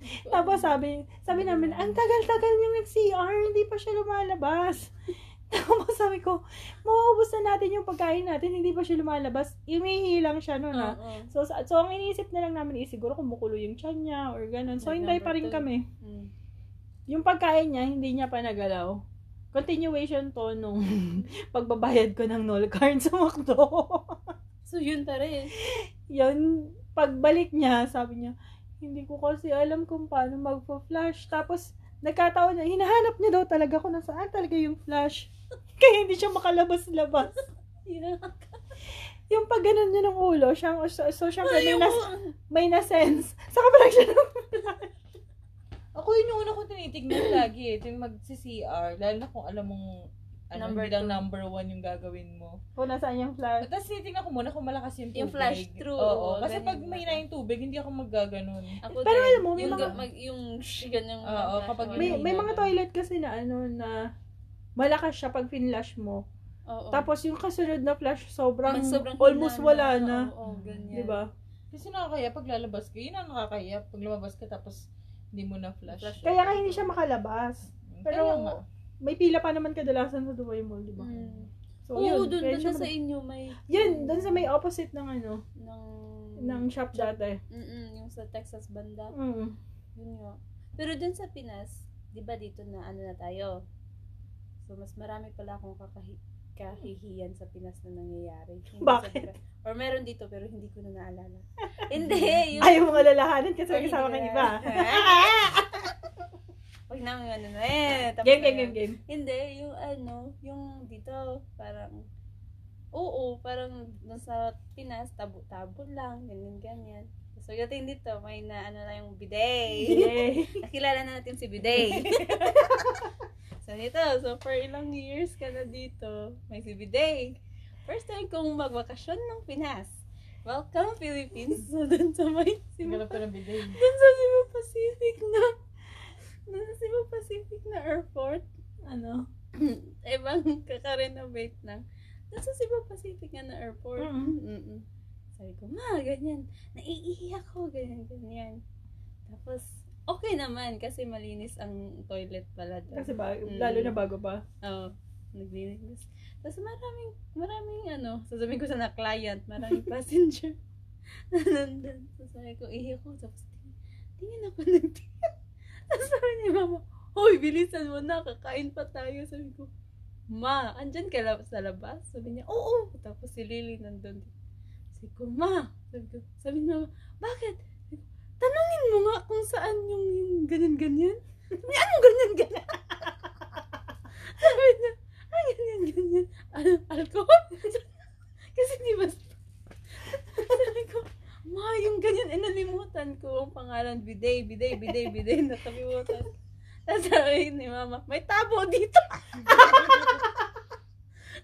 <laughs> Tapos sabi, sabi namin, ang tagal-tagal niyang nag-CR, hindi pa siya lumalabas. <laughs> Tapos sabi ko, mauubos na natin yung pagkain natin, hindi pa siya lumalabas. Imihi lang siya noon ha. Oo. So, so, ang iniisip na lang namin is siguro kumukulo yung tiyan niya or ganun. So, hinday pa rin kami. Mm. Yung pagkain niya, hindi niya pa nagalaw. Continuation to nung <laughs> pagbabayad ko ng null card sa McDo. So, yun pa rin. Yun, pagbalik niya, sabi niya, hindi ko kasi alam kung paano magpa-flash. Tapos, nagkataon na, hinahanap niya daw talaga kung nasaan talaga yung flash. <laughs> Kaya hindi siya makalabas-labas. <laughs> Yeah. Yung pag ganun niya ng ulo, siyang, so, so may, Ayoko. nas, may na-sense. Saka pa lang siya ng flash. Ako yun yung una kong tinitignan lagi eh, yung mag-CR, lalo na kung alam mong ano, Number hindi lang two. number one yung gagawin mo. Kung nasaan yung flash. Tapos tinitignan ko muna kung malakas yung tubig. Yung flash through, Oo, oo, kasi pag may na yung tubig, hindi ako maggaganon. Ako Pero din. alam mo, may yung, mga- ga- mag, yung shh, ganyang Oo, flash kapag May, may mga toilet kasi na ano, na malakas siya pag finlash mo. Oo. Tapos yung kasunod na flash, sobrang, Mas sobrang almost wala na. Oo, oo, ganyan. Di ba? Kasi nakakaya pag lalabas ka, yun ang nakakaya. Pag lumabas ka tapos hindi mo na flash. Flash. Kaya nga hindi siya makalabas. Pero, Pero, may pila pa naman kadalasan sa Dubai Mall, di ba? Mm. So, Oo, yun. siya na sa inyo may... Yun, doon sa may opposite ng ano, ng... ng shop dati. Mm-mm, yung sa Texas banda. Mm. Yun nga. Pero dun sa Pinas, di ba dito na ano na tayo? So, mas marami pala akong kakahi kahihiyan sa Pinas na nangyayari. Hindi Bakit? sa. Or meron dito pero hindi ko na naalala. <laughs> hindi! Yung, Ayaw mo alalahanan kasi kasama kang na- <laughs> iba. Wag namin ano na eh. Tapos game, na game, game, game. Hindi, yung ano, yung dito, parang, oo, parang dun sa Pinas, tabo-tabo lang, ganyan-ganyan. So, yung dito, may na, ano na yung bidet. <laughs> Nakilala na natin si bidet. <laughs> so, dito, so, for ilang years ka na dito, may si bidet. First time kong magbakasyon ng Pinas. Welcome, Philippines. <laughs> So, dun sa may bidet. dun sa Cebu Pacific na, dun sa Cebu Pacific na airport, Ano? <clears throat> ibang kaka-renovate lang. Doon sa Cebu Pacific nga na airport. Mm. Mm-mm. Sabi ko, ma, ganyan. Naiihi ako, ganyan, ganyan. Tapos, okay naman kasi malinis ang toilet pala doon. Kasi ba, Mm. lalo na bago pa. Oo, naglinis. Tapos maraming, maraming ano, sasabihin ko sa na client, maraming <laughs> passenger na <laughs> nandun. So sabi ko, ihi ko. Tapos tingin, tingin ako nagtingin. Tapos <laughs> sabi ni mama, Hoy, bilisan mo na, kakain pa tayo. Sabi ko, Ma, andyan ka sa labas? Sabi niya, oo. Tapos si Lily nandun. Sabi ko, Ma. Sabi ko, sabi ni mama, bakit? Tanungin mo nga kung saan yung, yung ganyan-ganyan. <laughs> <laughs> Sabi niya, anong ganyan-ganyan? sabi niya, ah, ganyan-ganyan. Al alcohol? Kasi di ba, sabi ko, ano, bidet, bidet, bidet, bidet, <laughs> nakabimutan. Tapos sabi ni mama, may tabo dito. <laughs>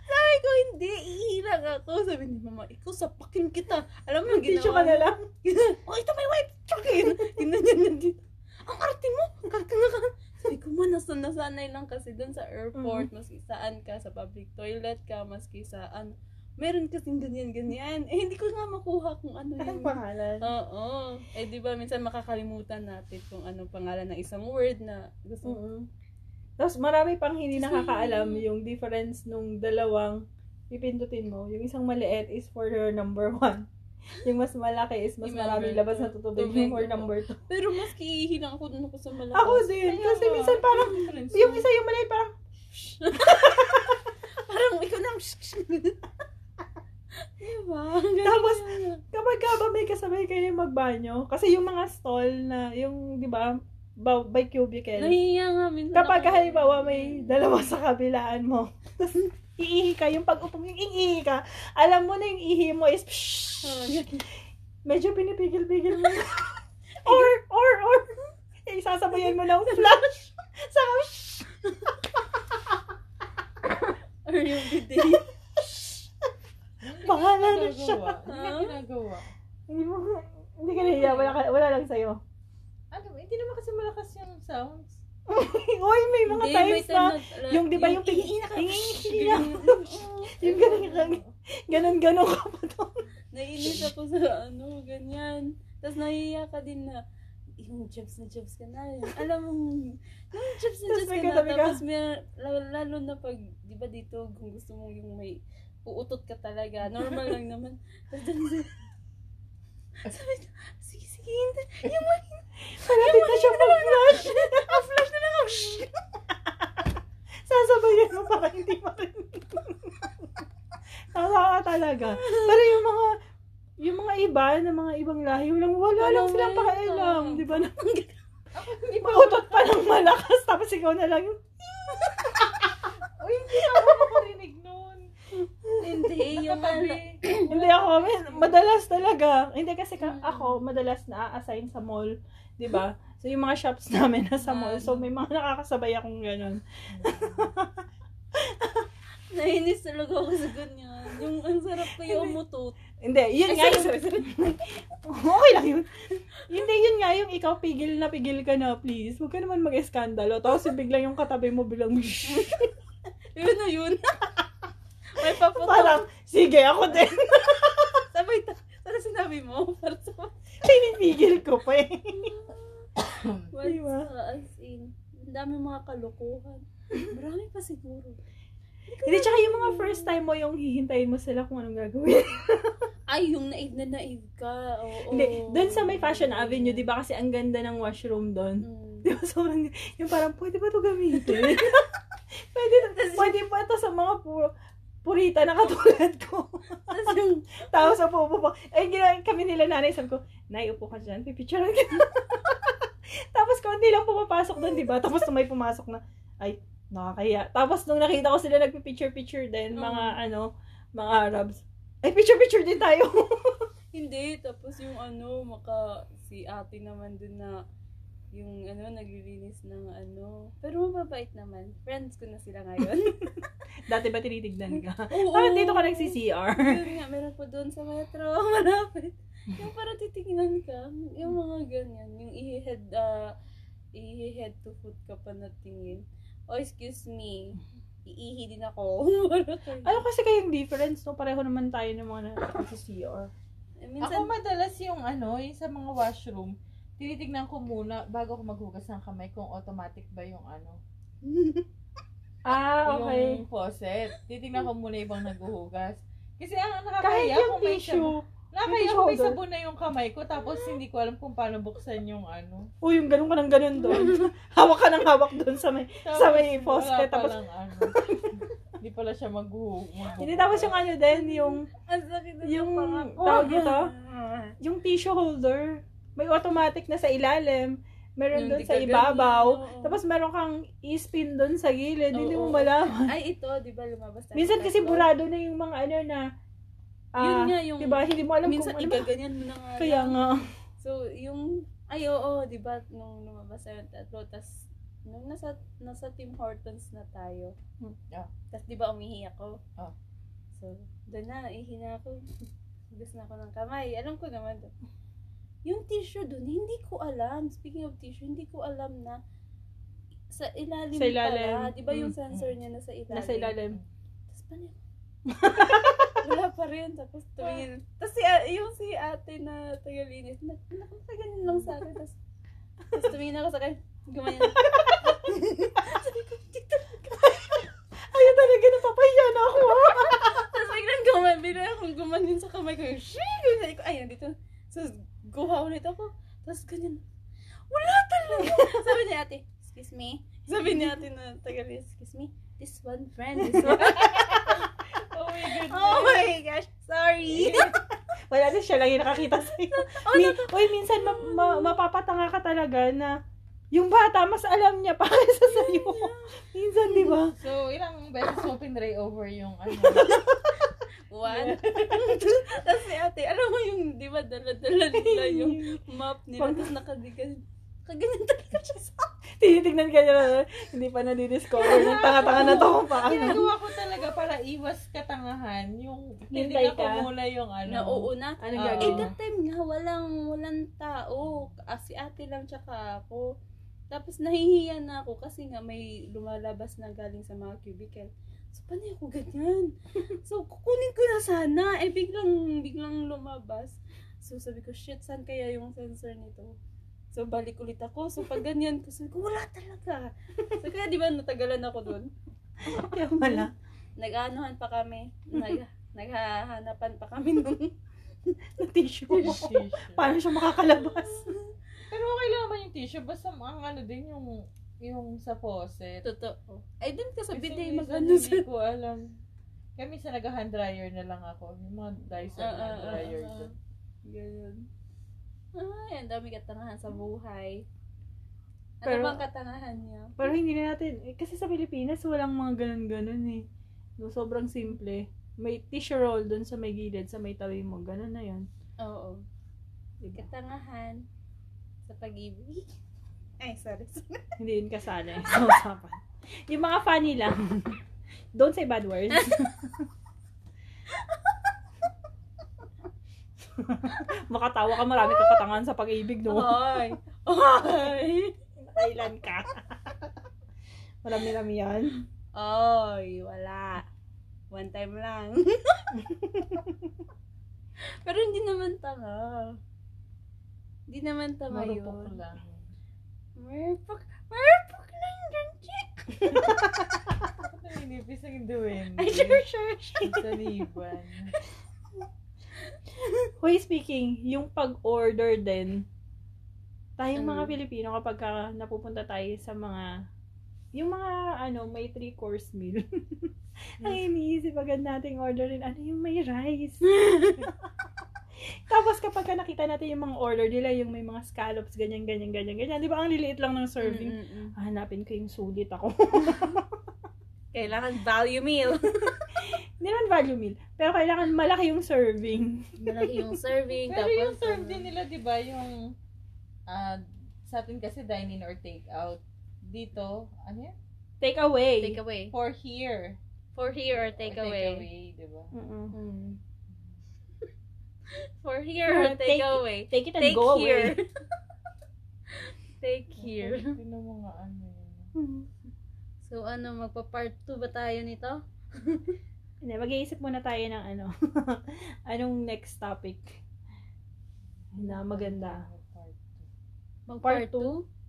sabi ko, hindi, ihilang ako. Sabi ni mama, ikaw sapakin kita. Alam mo yung ginawa ka na mo? lang. <laughs> oh, ito may wipe. Chokin. Ginanyan na dito. Ang arte mo. Kakanga ka. Sabi ko, man, nasa nasanay lang kasi dun sa airport, Mm. maski saan ka, sa public toilet ka, maski saan. Meron kasing ganyan-ganyan. Eh, hindi ko nga makuha kung ano Anong yung... pangalan? Oo. Eh, di ba, minsan makakalimutan natin kung anong pangalan ng isang word na gusto mo. Mm-mm. Tapos marami pang hindi Kasi- nakakaalam yung difference nung dalawang pipindutin mo. Yung isang maliit is for your number one. <laughs> Yung mas malaki is mas number labas na tutubig Tubig, yung for number two. Pero maski ihilang ako dun ako sa malakas. Ako din. Kaya Kasi nga, minsan parang, yung yun? isa yung maliit parang, <laughs> Parang ikaw na. <laughs> diba? Tapos, kapag ka ba may kasabay kayo magbanyo, kasi yung mga stall na, yung, di ba, by cubicle, Nahihiya nga minsan kapag halimbawa may dalawa sa kabilaan mo, <laughs> tapos iihi ka, yung pag-upo mo, yung iihi ka, alam mo na yung ihi mo is, Oo, ganun. <laughs> medyo pinipigil-pigil mo. <laughs> or, or, or, eh, sasabayan mo ng flash. Saka, Or yung bidet. Bahala na siya. Hindi na ginagawa. hindi mo, hindi ka nahiya, wala, ka- wala lang sa'yo. Ano, hindi naman kasi malakas yung sounds. <laughs> Uy, may mga Hindi, times may na, yung, di ba, yung, na ka. <laughs> yung ganun, ganun, ganun, ganun ka pa to. Naiinis ako sa ano, ganyan. Tapos nahihiya ka din na, yung jobs na jobs ka na. Alam mo, yung jobs na jobs ka na. ka. Tapos may, lalo, lalo na pag, di ba dito, kung gusto mo yung may uutot ka talaga. Normal lang naman. <laughs> Sabi ko, sige, sige, hindi. Yung may, Malapit na <laughs> siya mag-flash. <laughs> flash na lang ako. Shh! Sasabayan mo para hindi marinig. Tawa talaga. Pero yung mga, yung mga iba, na mga ibang lahi, walang wala lang silang pakialam. Di ba? Mautot pa ng malakas, tapos ikaw na lang yung, Uy, hindi na ako makarinig nun. Hindi, yung ano. <clears throat> Hindi ako, madalas talaga. Hindi kasi ka, ako, madalas na-assign sa mall. Di ba? So, yung mga shops namin nasa mall. So, may mga nakakasabay akong ganun. <laughs> Nainis talaga ako sa ganyan. Yung ang sarap ko yung umutot. Hindi, yun nga yung... <laughs> okay lang yun. Hindi, yun nga yung ikaw pigil na pigil ka na, please. Huwag ka naman mag-eskandalo. Tapos biglang yung katabi mo bilang, <laughs> Yun na yun. May paputok. parang, sige, ako din. <laughs> Sabay, ta- ano sinabi mo? Para sa Pinipigil ko pa eh. <coughs> What's Diba? uh, as in, ang dami mga kalokohan. Marami pa siguro. Hindi, tsaka yung mga first time mo yung hihintayin mo sila kung anong gagawin. <laughs> Ay, yung naib na naib ka. Oo. Hindi, doon sa may Fashion Avenue, di ba kasi ang ganda ng washroom doon. Mm. Di ba sobrang, yung parang, pwede ba ito gamitin? <laughs> pwede, pwede ba ito sa mga pu- purita na katulad ko? Tapos <laughs> Tapos upo, upo, upo. Eh, gina- kami nila nanay, sabi ko, Nay, upo ka dyan, pipicturean kita. <laughs> Tapos konti lang pumapasok doon, di ba? Tapos may pumasok na, ay, nakakaya. Tapos nung nakita ko sila nagpipicture-picture din, Mm. mga ano, mga Arabs, ay, picture-picture din tayo. <laughs> hindi, tapos yung ano, maka, si ate naman dun na, yung ano, naglilinis ng ano. Pero mababait naman. Friends ko na sila ngayon. Dati ba tinitignan ka? <laughs> Oo. Parang dito ka nagsi-CR. Yun nga, meron po doon sa metro, <laughs> malapit. Yung parang titingnan ka, yung mga ganyan, yung i-head, uh, i-head to foot ka pa na tingin. Oh, excuse me, iihi din ako. <laughs> ano kasi kayong difference, no? Pareho naman tayo ng mga nagsi-CR. Eh, Ako Minsan, madalas yung ano, yung sa mga washroom, tinitignan ko muna bago ako maghugas ng kamay kung automatic ba yung ano, Ah, okay. yung faucet. Titignan ko muna ibang naghuhugas. Kasi ang Kahit nakakaya yung kung may tissue. sabon. Nakakaya kung may holder. sabon na yung kamay ko tapos hindi ko alam kung paano buksan yung ano. O, yung ganun ka ng ganun doon. <laughs> hawak ka ng hawak doon sa may... Sa may Tapos, faucet, wala tapos- palang ano. <laughs> Hindi pala siya maghu maghuhugas. Hindi, tapos yung ano din, yung... ang sakit na Yung tawag dito? Yung tissue holder. May automatic na sa ilalim. Meron Yung doon di sa ibabaw. ganyan, oo. Tapos meron kang i-spin doon sa gilid. Hindi mo malaman. Ay, ito, di ba lumabas tayo Minsan sa kasi burado na yung mga ano na... Yun ah, nga yung... Diba? Hindi mo alam minsan kung ano ba. igaganyan mo na nga Kaya lang. nga. So, yung, Ay, oo, di ba, nung lumabas tayo ng tatlo, tas, nung nasa, nasa Tim Hortons na tayo, Hmm. Ah. tas di ba umihi ako? Ah. So, doon na, ihi na ako. Hugas na ako ng kamay. Alam ko naman doon. Yung tissue doon, hindi ko alam. Speaking of tissue, hindi ko alam na sa ilalim, Sa ilalim. pala. Di ba yung Mm. sensor niya nasa ilalim? Nasa ilalim. Tapos paano yun? <laughs> Wala pa rin. Tapos tumingin. Tapos si, yung si ate na tagalinis, na, nakaganin lang sa akin. Tapos, tapos tumingin ako sa kanya. Gumanyan. <laughs> Sabi ko, dito. Ayun talaga, napapahiya na ako. ah. Tapos biglang guman, biglang akong gumanin sa kamay ko. Shing! Sabi ko, ay, nandito. So, guha ulit ako. Tapos ganyan. Wala talaga. Sabi ni ate, excuse me. Sabi ni ate na tagalinis, excuse me. This one friend, this one. Oh my goodness. oh my gosh, sorry. Wala na siya lang yung nakakita sa'yo. Oh, Mi- Uy, minsan ma- ma- mapapatanga ka talaga na yung bata mas alam niya pa kaysa sa'yo. minsan, di ba? So, ilang beses mo pinray over yung ano? One. Tapos si ate, alam mo yung, di ba, dala-dala nila yung map nila. Pag- Tapos nakadigan. Kaganyan talaga siya sa Tinitignan ka niya na hindi pa nadidiscover ng tanga-tanga na to kung paano. Ginagawa ko talaga para iwas katangahan. Yung Hintay tinignan ko ka. muna yung ano. nauuna. Oo. Eh, gagawin? that time nga, walang, walang tao. Ah, si ate lang tsaka ako. Tapos nahihiya na ako kasi nga may lumalabas na galing sa mga cubicle. So, paano ako ganyan? <laughs> so, kukunin ko na sana. Eh, biglang, biglang lumabas. So, sabi ko, shit, saan kaya yung sensor nito? So, balik ulit ako. So, pag ganyan ko, sabi ko, wala talaga. So, kaya di ba natagalan ako dun? <laughs> Kaya wala. Nag-aanohan pa kami. Nag, naghahanapan pa kami <laughs> nung Na tissue. Tissue. Paano siya makakalabas? Pero okay lang naman yung tissue. Basta ang ano din yung yung sa faucet. totoo. Ay, dun ka sa bidet, mag-ano hindi ko alam. Kaya minsan nag-hand dryer na lang ako. Yung mga Dyson Ah, ah, hand ah, dryer. ah. dun. Ganyan. Ay, ang dami katangahan sa buhay. Ano Pero- bang katangahan niya? Pero hindi na natin, eh, kasi sa Pilipinas walang mga ganun-ganun eh. No, sobrang simple. May tissue roll dun sa may gilid, sa may tawi mo. Ganun na yun. Oo. Diba? Katangahan sa pag-ibig. <laughs> Ay, sorry. Hindi yun kasali <laughs> sa usapan. Yung mga funny lang. <laughs> Don't say bad words. Makatawa ka, marami kang katangahan sa pag-ibig, no? Ay. Ay. Thailand ka. Marami-rami yan. Ay, wala. One time lang. <laughs> Pero hindi naman tanga. Hindi naman tama Marupok yun. lang. Marupok. Marupok lang dyan, chick. Naninipis ang duwende. Ay, sure, sure, sure. Saliban. Hoy, speaking, yung pag-order din, tayong mga Ano? Pilipino, kapag ka napupunta tayo sa mga, yung mga, ano, may three-course meal. Ang iniisip agad nating orderin, ano yung may rice. <laughs> Tapos kapag ka nakita natin yung mga order nila, yung may mga scallops, ganyan, ganyan, ganyan, ganyan. Di ba ang liliit lang ng serving? Mm-mm-mm. Hanapin ko yung sulit ako. <laughs> Kailangan value meal. <laughs> Hindi naman value meal. Pero kailangan malaki yung serving. Malaki yung serving. Pero tapos, yung serve ano, din nila, di ba, yung ah, sa atin kasi dine-in or take-out. Dito, ano yan? Take away. Take away. For here. For here or Or take away. di ba? Mm-mm. Mm. <laughs> For here or take, Take- away. Take it and Take go here. away. <laughs> take here. Ito mga ano yun. So ano, magpa-part 2 ba tayo nito? <laughs> Hindi, mag-iisip muna tayo ng ano. anong next topic na maganda. Mag-part Part 2?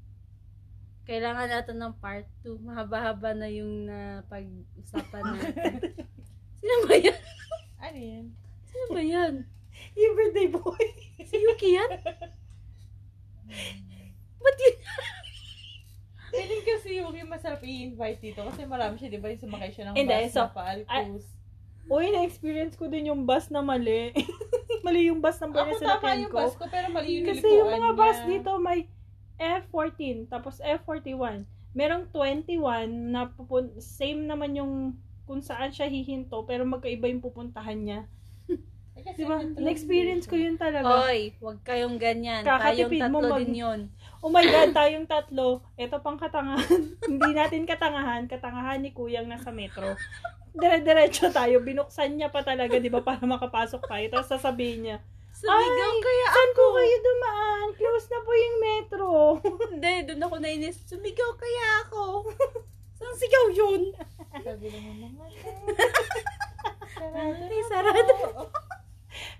Kailangan natin ng part 2. Mahaba-haba na yung na pag-usapan natin. <laughs> Sino ba yan? Ano yan? Sino ba yan? <laughs> Yung birthday boy. Si Yuki yan? Ba't yun? <laughs> Feeling kasi yung masarap i-invite dito kasi marami siya, di ba, yung sumakay siya ng Hindi, bus so, na paalpus. Uy, na-experience ko din yung bus na mali. mali yung bus ng Ako birthday tama sinakyan yung ko. bus ko, pero mali yung Kasi yung mga nilipuan bus niya. dito may F14, tapos F41. Merong 21 na pupun- same naman yung kung saan siya hihinto, pero magkaiba yung pupuntahan niya. <laughs> Diba? Na-experience ko yun talaga. Oy, huwag kayong ganyan. Kakatipid Tayong mo tatlo mag- din yun. Oh my God, tayong tatlo. Ito pang katangahan. <laughs> Hindi natin katangahan. Katangahan ni Kuyang nasa metro. Dire-diretso tayo. Binuksan niya pa talaga, di ba, para makapasok tayo. Tapos sasabihin niya, Sumigaw Ay, kaya saan ako. po kayo dumaan? Close na po yung metro. <laughs> Hindi, doon ako nainis. Sumigaw kaya ako. <laughs> Saan sigaw yun? Sabi naman naman. <laughs> Ay, sarado.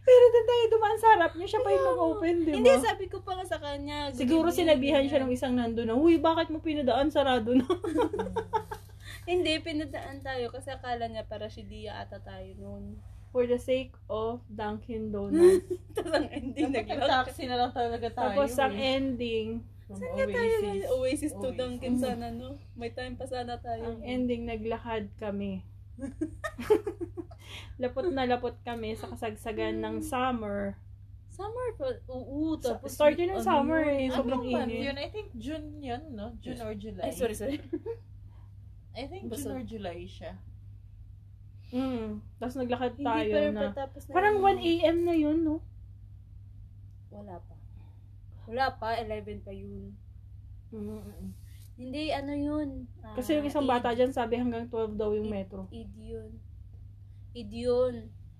Pero doon tayo dumaan sa harap niya. Siya pa yung nag-open, di Hindi, ba? sabi ko pa nga sa kanya. Siguro sinabihan siya ng isang nando na, Uy, bakit mo pinadaan? Sarado na. Hindi, pinadaan tayo kasi akala niya para si Dia ata tayo noon. For the sake of Dunkin' Donuts. <laughs> Tapos ang ending naglock. nag-taxi na lang talaga tayo. Tapos ang eh. ending, Saan nga tayo? Oasis. Oasis to. Dunkin sana, no? May time pa sana tayo. ang ending naglakad kami. <laughs> lapot na lapot kami sa kasagsagan ng summer. Summer pa. Oo, Sa- tapos... start yun ng ano summer yun? eh, Ano sobrang init. yun? I think June yun, no? June or July. Ay, sorry, sorry. I think Basta- June or July siya. Mm. Tapos naglakad Hindi tayo pa na. patapos na Parang yun. 1 a.m. na yun, no? Wala pa. Wala pa, 11 pa yun. Hindi, ano yun? Ah, Kasi yung isang bata dyan sabi hanggang 12 daw yung metro. Id yun. Id yun.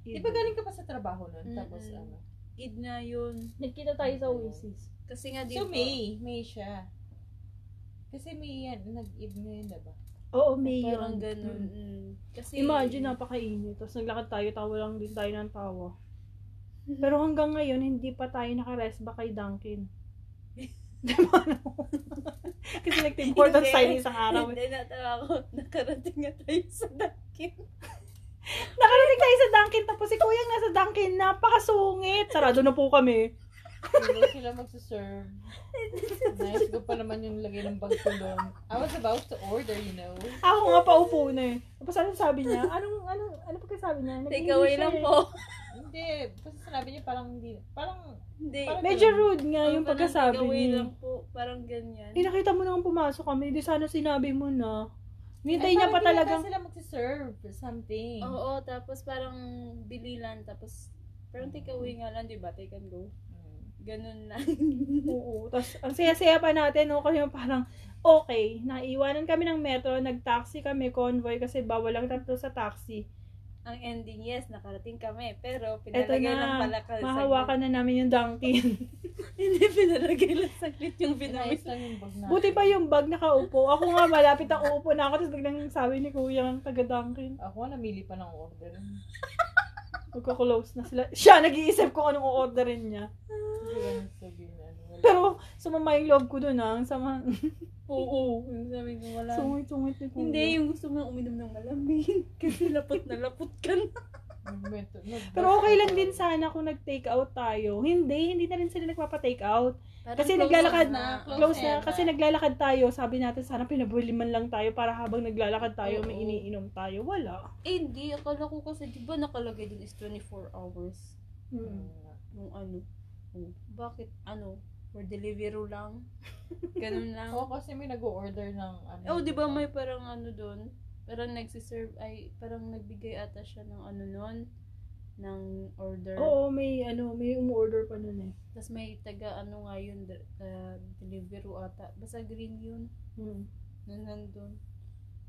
Di ba galing ka pa sa trabaho nun? Mm-mm. Tapos ano? Id na yun. Nagkita tayo sa Oasis. Kasi nga dito. So May, May siya. Kasi May yan, nag-ib ngayon, diba? Oo, May Parang yun. ganun. Mm. Mm. Kasi, Imagine, napakainit. Tapos naglakad tayo, tawa lang din tayo ng tawa. <laughs> Pero hanggang ngayon, hindi pa tayo nakares ba kay Dunkin. Di ba? no? Kasi nag-important Hindi. tayo isang araw. Hindi, natawa ako. Nakarating nga tayo sa Dunkin. <laughs> Nakarating tayo sa Dunkin, tapos si Kuya nasa Dunkin, napakasungit. Sarado na po kami. Hindi sila magsaserve. <laughs> Nice ko pa naman yung lagay ng bag ko doon. I was about to order, you know. Ako nga paupo na eh. Tapos ano sabi niya? Anong, ano, ano pa sabi niya? Take away siya lang eh. po. Hindi, kasi sinabi niya parang hindi, parang, Hindi. Parang- Medyo rude nga yung pagkasabi take away niya. lang po. Parang ganyan. Eh, nakita mo nang pumasok kami. Di sana sinabi mo na. Ay, Hintay niya pa hindi yata sila magsaserve or something. Oo, tapos parang bililan. Tapos, parang take away nga lang, di ba? Take and go. Ganun lang. Oo. Tapos, ang saya-saya pa natin, no? Kasi yung parang, okay, naiwanan kami ng metro, nag-taxi kami, convoy, kasi bawal lang tatlo sa taxi. Ang ending, yes, nakarating kami. Pero, pinalagay lang na, pala ka. mahawakan na namin yung Dunkin. <laughs> Hindi, pinalagay lang saglit yung lang yung bag natin. Buti pa yung bag nakaupo. Ako nga, malapit ang uupo na ako, tapos biglang sabi ni Kuya ng taga Dunkin. Ako, namili pa ng order. <laughs> Magka-close na sila. Siya, nag-iisip kung anong orderin niya. Ano. Pero, sumama yung loob ko dun, ah. Ang sama. Oo. Yung sabi ko, wala. Sungit-sungit ni Kuya. Hindi, yung gusto mo uminom ng malamig. <laughs> Kasi lapot na lapot ka na. Pero okay lang din sana kung nag-take out tayo. Hindi, hindi na rin sila nagpapa-take out. Kasi Parang naglalakad close na, close close na na, kasi naglalakad tayo. Sabi natin, sana pinabuli man lang tayo para habang naglalakad tayo, may Oo. iniinom tayo. Wala. Eh, hindi. Akala ko kasi, di ba nakalagay dun is 24 hours? Mm. Yung ano. Oh, bakit, ano, for delivery lang? <laughs> Ganun lang. Oo, kasi may nag-order ng ano. Oh, di ba may parang ano doon? Parang nagsiserve, ay, parang nagbigay ata siya ng ano nun, ng order. Oo, may ano, may umorder pa nun eh. Tapos may taga ano nga yun, de- uh, delivery ata. Basta green yun, Hmm. na nandun.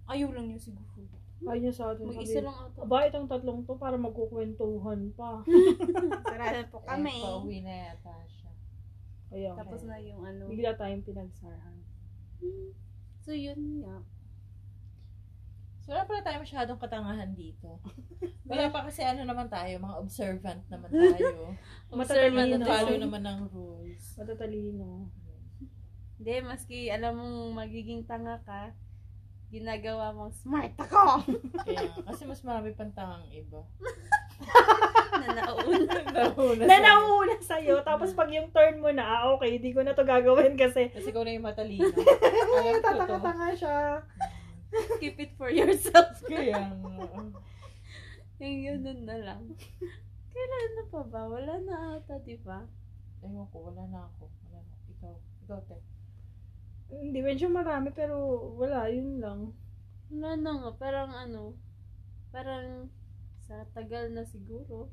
Ayaw lang niya siguro. Ayaw niya sa atin. Mag-isa sabi, lang ata. Aba, itong tatlong to para magkukwentuhan pa. <laughs> Sarado po Eh, pauwi na yata siya. Kaya, Tapos na yung ano. bigla tayong pinagsarahan. So yun nga. So, wala pala tayo masyadong katangahan dito. Wala pa kasi ano naman tayo, mga observant naman tayo. <laughs> Matatalino. Follow naman ng rules. Matatalino. Hindi, maski alam mong magiging tanga ka, ginagawa mong smart ako! <laughs> Kaya, kasi mas marami pang tangang iba. <laughs> na nauna. Nauna Na sa'yo. nauna sa'yo, tapos pag yung turn mo na, ah, okay, di ko na to gagawin kasi Kasi ikaw na yung matalino. Ko tatanga-tanga siya. <laughs> Keep it for yourself. Kaya, <laughs> Yung ganun na lang. Kailan na pa ba? Wala na ata, di ba? ewan ko, wala na ako. Wala na. Ikaw, ikaw, te. Hindi, medyo marami, pero wala, yun lang. Wala na nga. Parang ano, parang sa tagal na siguro.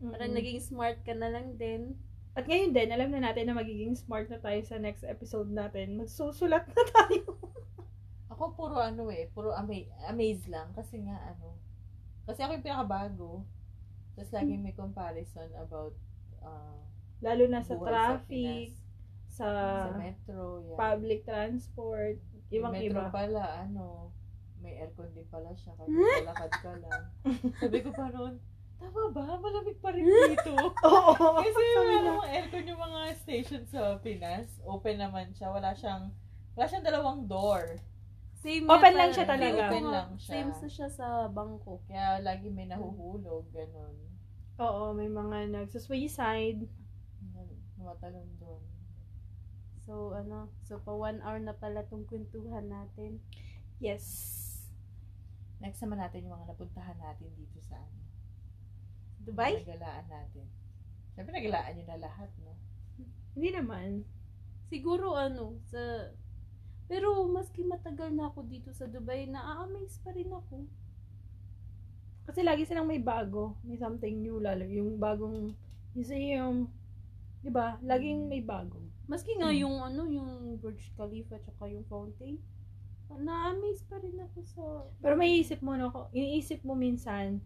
Parang Mm-mm. naging smart ka na lang din. At ngayon din, alam na natin na magiging smart na tayo sa next episode natin. Magsusulat na tayo. <laughs> Ako puro ano eh, puro ama- amaze lang. Kasi nga ano, kasi ako yung pinakabago. Tapos lagi may comparison about uh, Lalo na sa buhay traffic, Pinas. sa, sa metro, yan. public transport, ibang Yung metro iba. pala, ano, may aircon din pala siya. Kaya lalakad ka lang. <laughs> Sabi ko pa noon, tama ba? Malamig pa rin dito. <laughs> Oo. Kasi yung niya, ano, aircon yung mga station sa Pinas, open naman siya. Wala siyang, wala siyang dalawang door. Same Open lang siya talaga. Open lang siya. Same sa siya sa bangko. Kaya lagi may nahuhulog, ganun. Oo, may mga nagsusway-side. Tumatalon doon. So, ano, so pa one hour na pala tong kwentuhan natin. Yes. Next naman natin yung mga napuntahan natin dito sa ano. Dubai? Nagalaan natin. Siyempre nagalaan nyo na lahat, no? Hindi naman. Siguro ano, sa... Pero maski matagal na ako dito sa Dubai, na-amaze pa rin ako. Kasi lagi silang may bago. May something new lalo. Yung bagong museum. Di ba? Laging may bago. Maski nga Hmm. yung ano, yung Burj Khalifa tsaka yung fountain. Na-amaze pa rin ako sa... Pero may isip mo, no? Iniisip mo minsan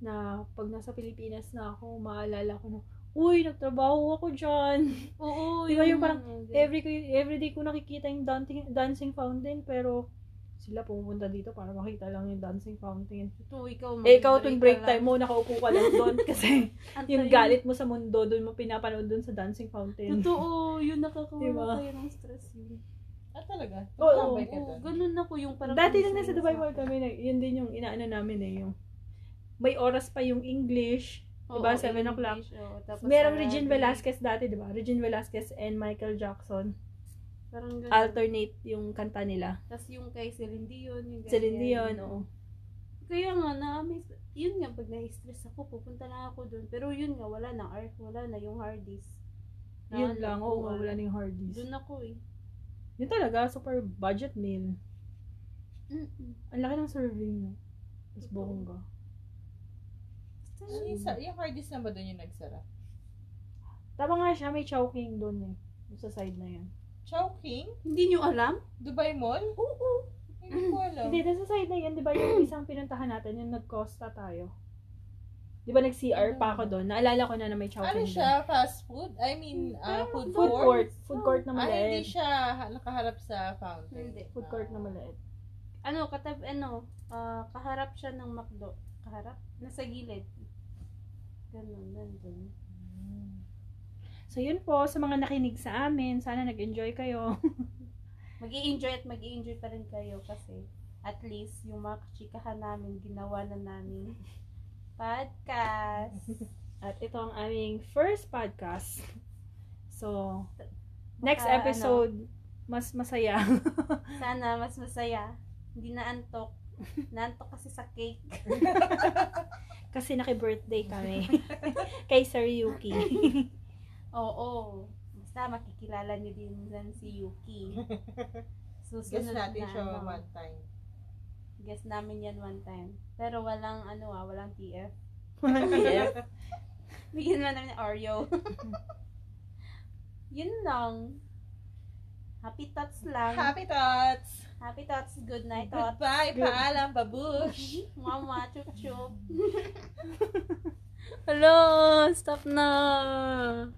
na pag nasa Pilipinas na ako, maalala ko na, Uy, nagtrabaho ako dyan. <laughs> Oo, Di ba yung parang ano, Every, every day ko nakikita yung dancing, dancing fountain, pero sila pumunta dito para makita lang yung dancing fountain. Ito, ikaw, Eh, ikaw tuwing break ka time mo, nakaupo ka lang doon <laughs> kasi yung galit mo sa mundo, doon mo pinapanood doon sa dancing fountain. Totoo, yun nakakawala Diba? kayo ng stress yun. Ah, talaga? Oo, ka Oo, doon? ganun ako yung parang... Dati nang nasa Dubai Mall kami, yun din yung inaano namin eh, yung may oras pa yung English, diba, Oo, 7 o'clock. Tapos Merong. Regine Velasquez dati, diba? Regine Velasquez and Michael Jackson. Parang ganun. Alternate yung kanta nila. Tapos yung kay Celine Dion. Yung Celine. Dion, oo. Kaya nga, na-amaze. Yun nga, pag na-stress ako, pupunta lang ako doon. Pero yun nga, wala na art, wala na yung hard disk. Na Yun lang, oo, wala. wala na yung hard disk. Doon ako eh. Yun talaga, super budget meal. Mm-mm. Ang laki ng serving mo. Tapos bongga. Basta Yung, yun. isa, yung hard disk na ba doon yung nagsara? Tama nga siya, may Chowking doon eh. Sa side na yan. Chowking? Hindi nyo alam? Dubai Mall? Oo. Hindi ko alam. Hindi, doon sa side na yan, di ba yung isang pinuntahan natin, yung nag-Costa tayo. Di ba nag-CR pa ako doon? Naalala ko na na may Ano Chowking doon. siya? Fast food? I mean, uh, food, Food court? court. Food court na Ah, hindi maliit. siya ha- nakaharap sa fountain. Hindi. Food court na maliit. Ano, katab, ano, ah, kaharap siya ng McDo. Kaharap? Nasa gilid. Ganun, nandun. So yun po, sa mga nakinig sa amin, sana nag-enjoy kayo. <laughs> mag enjoy at mag enjoy pa rin kayo kasi at least yung mga kachikahan namin, ginawa na namin <laughs> podcast. At ito ang aming first podcast. So, next Baka, episode, mas masaya. <laughs> Sana mas masaya. Hindi na antok. <laughs> Naantok kasi sa cake. <laughs> Kasi naki-birthday kami. <laughs> Kay Sir Yuki. Oo. Basta makikilala niyo din yan si Yuki. Guess Susunod natin na siya ano. one time. Guess namin yan one time. Pero walang ano ah, walang TF. Walang TF. Bigyan mo namin ng Oreo. Yun lang. Happy thoughts lang. Happy thoughts! Happy thoughts. Good night thoughts. Goodbye, Good. paalam, babush! <laughs> Mama, chup chup. <laughs> Hello, stop na.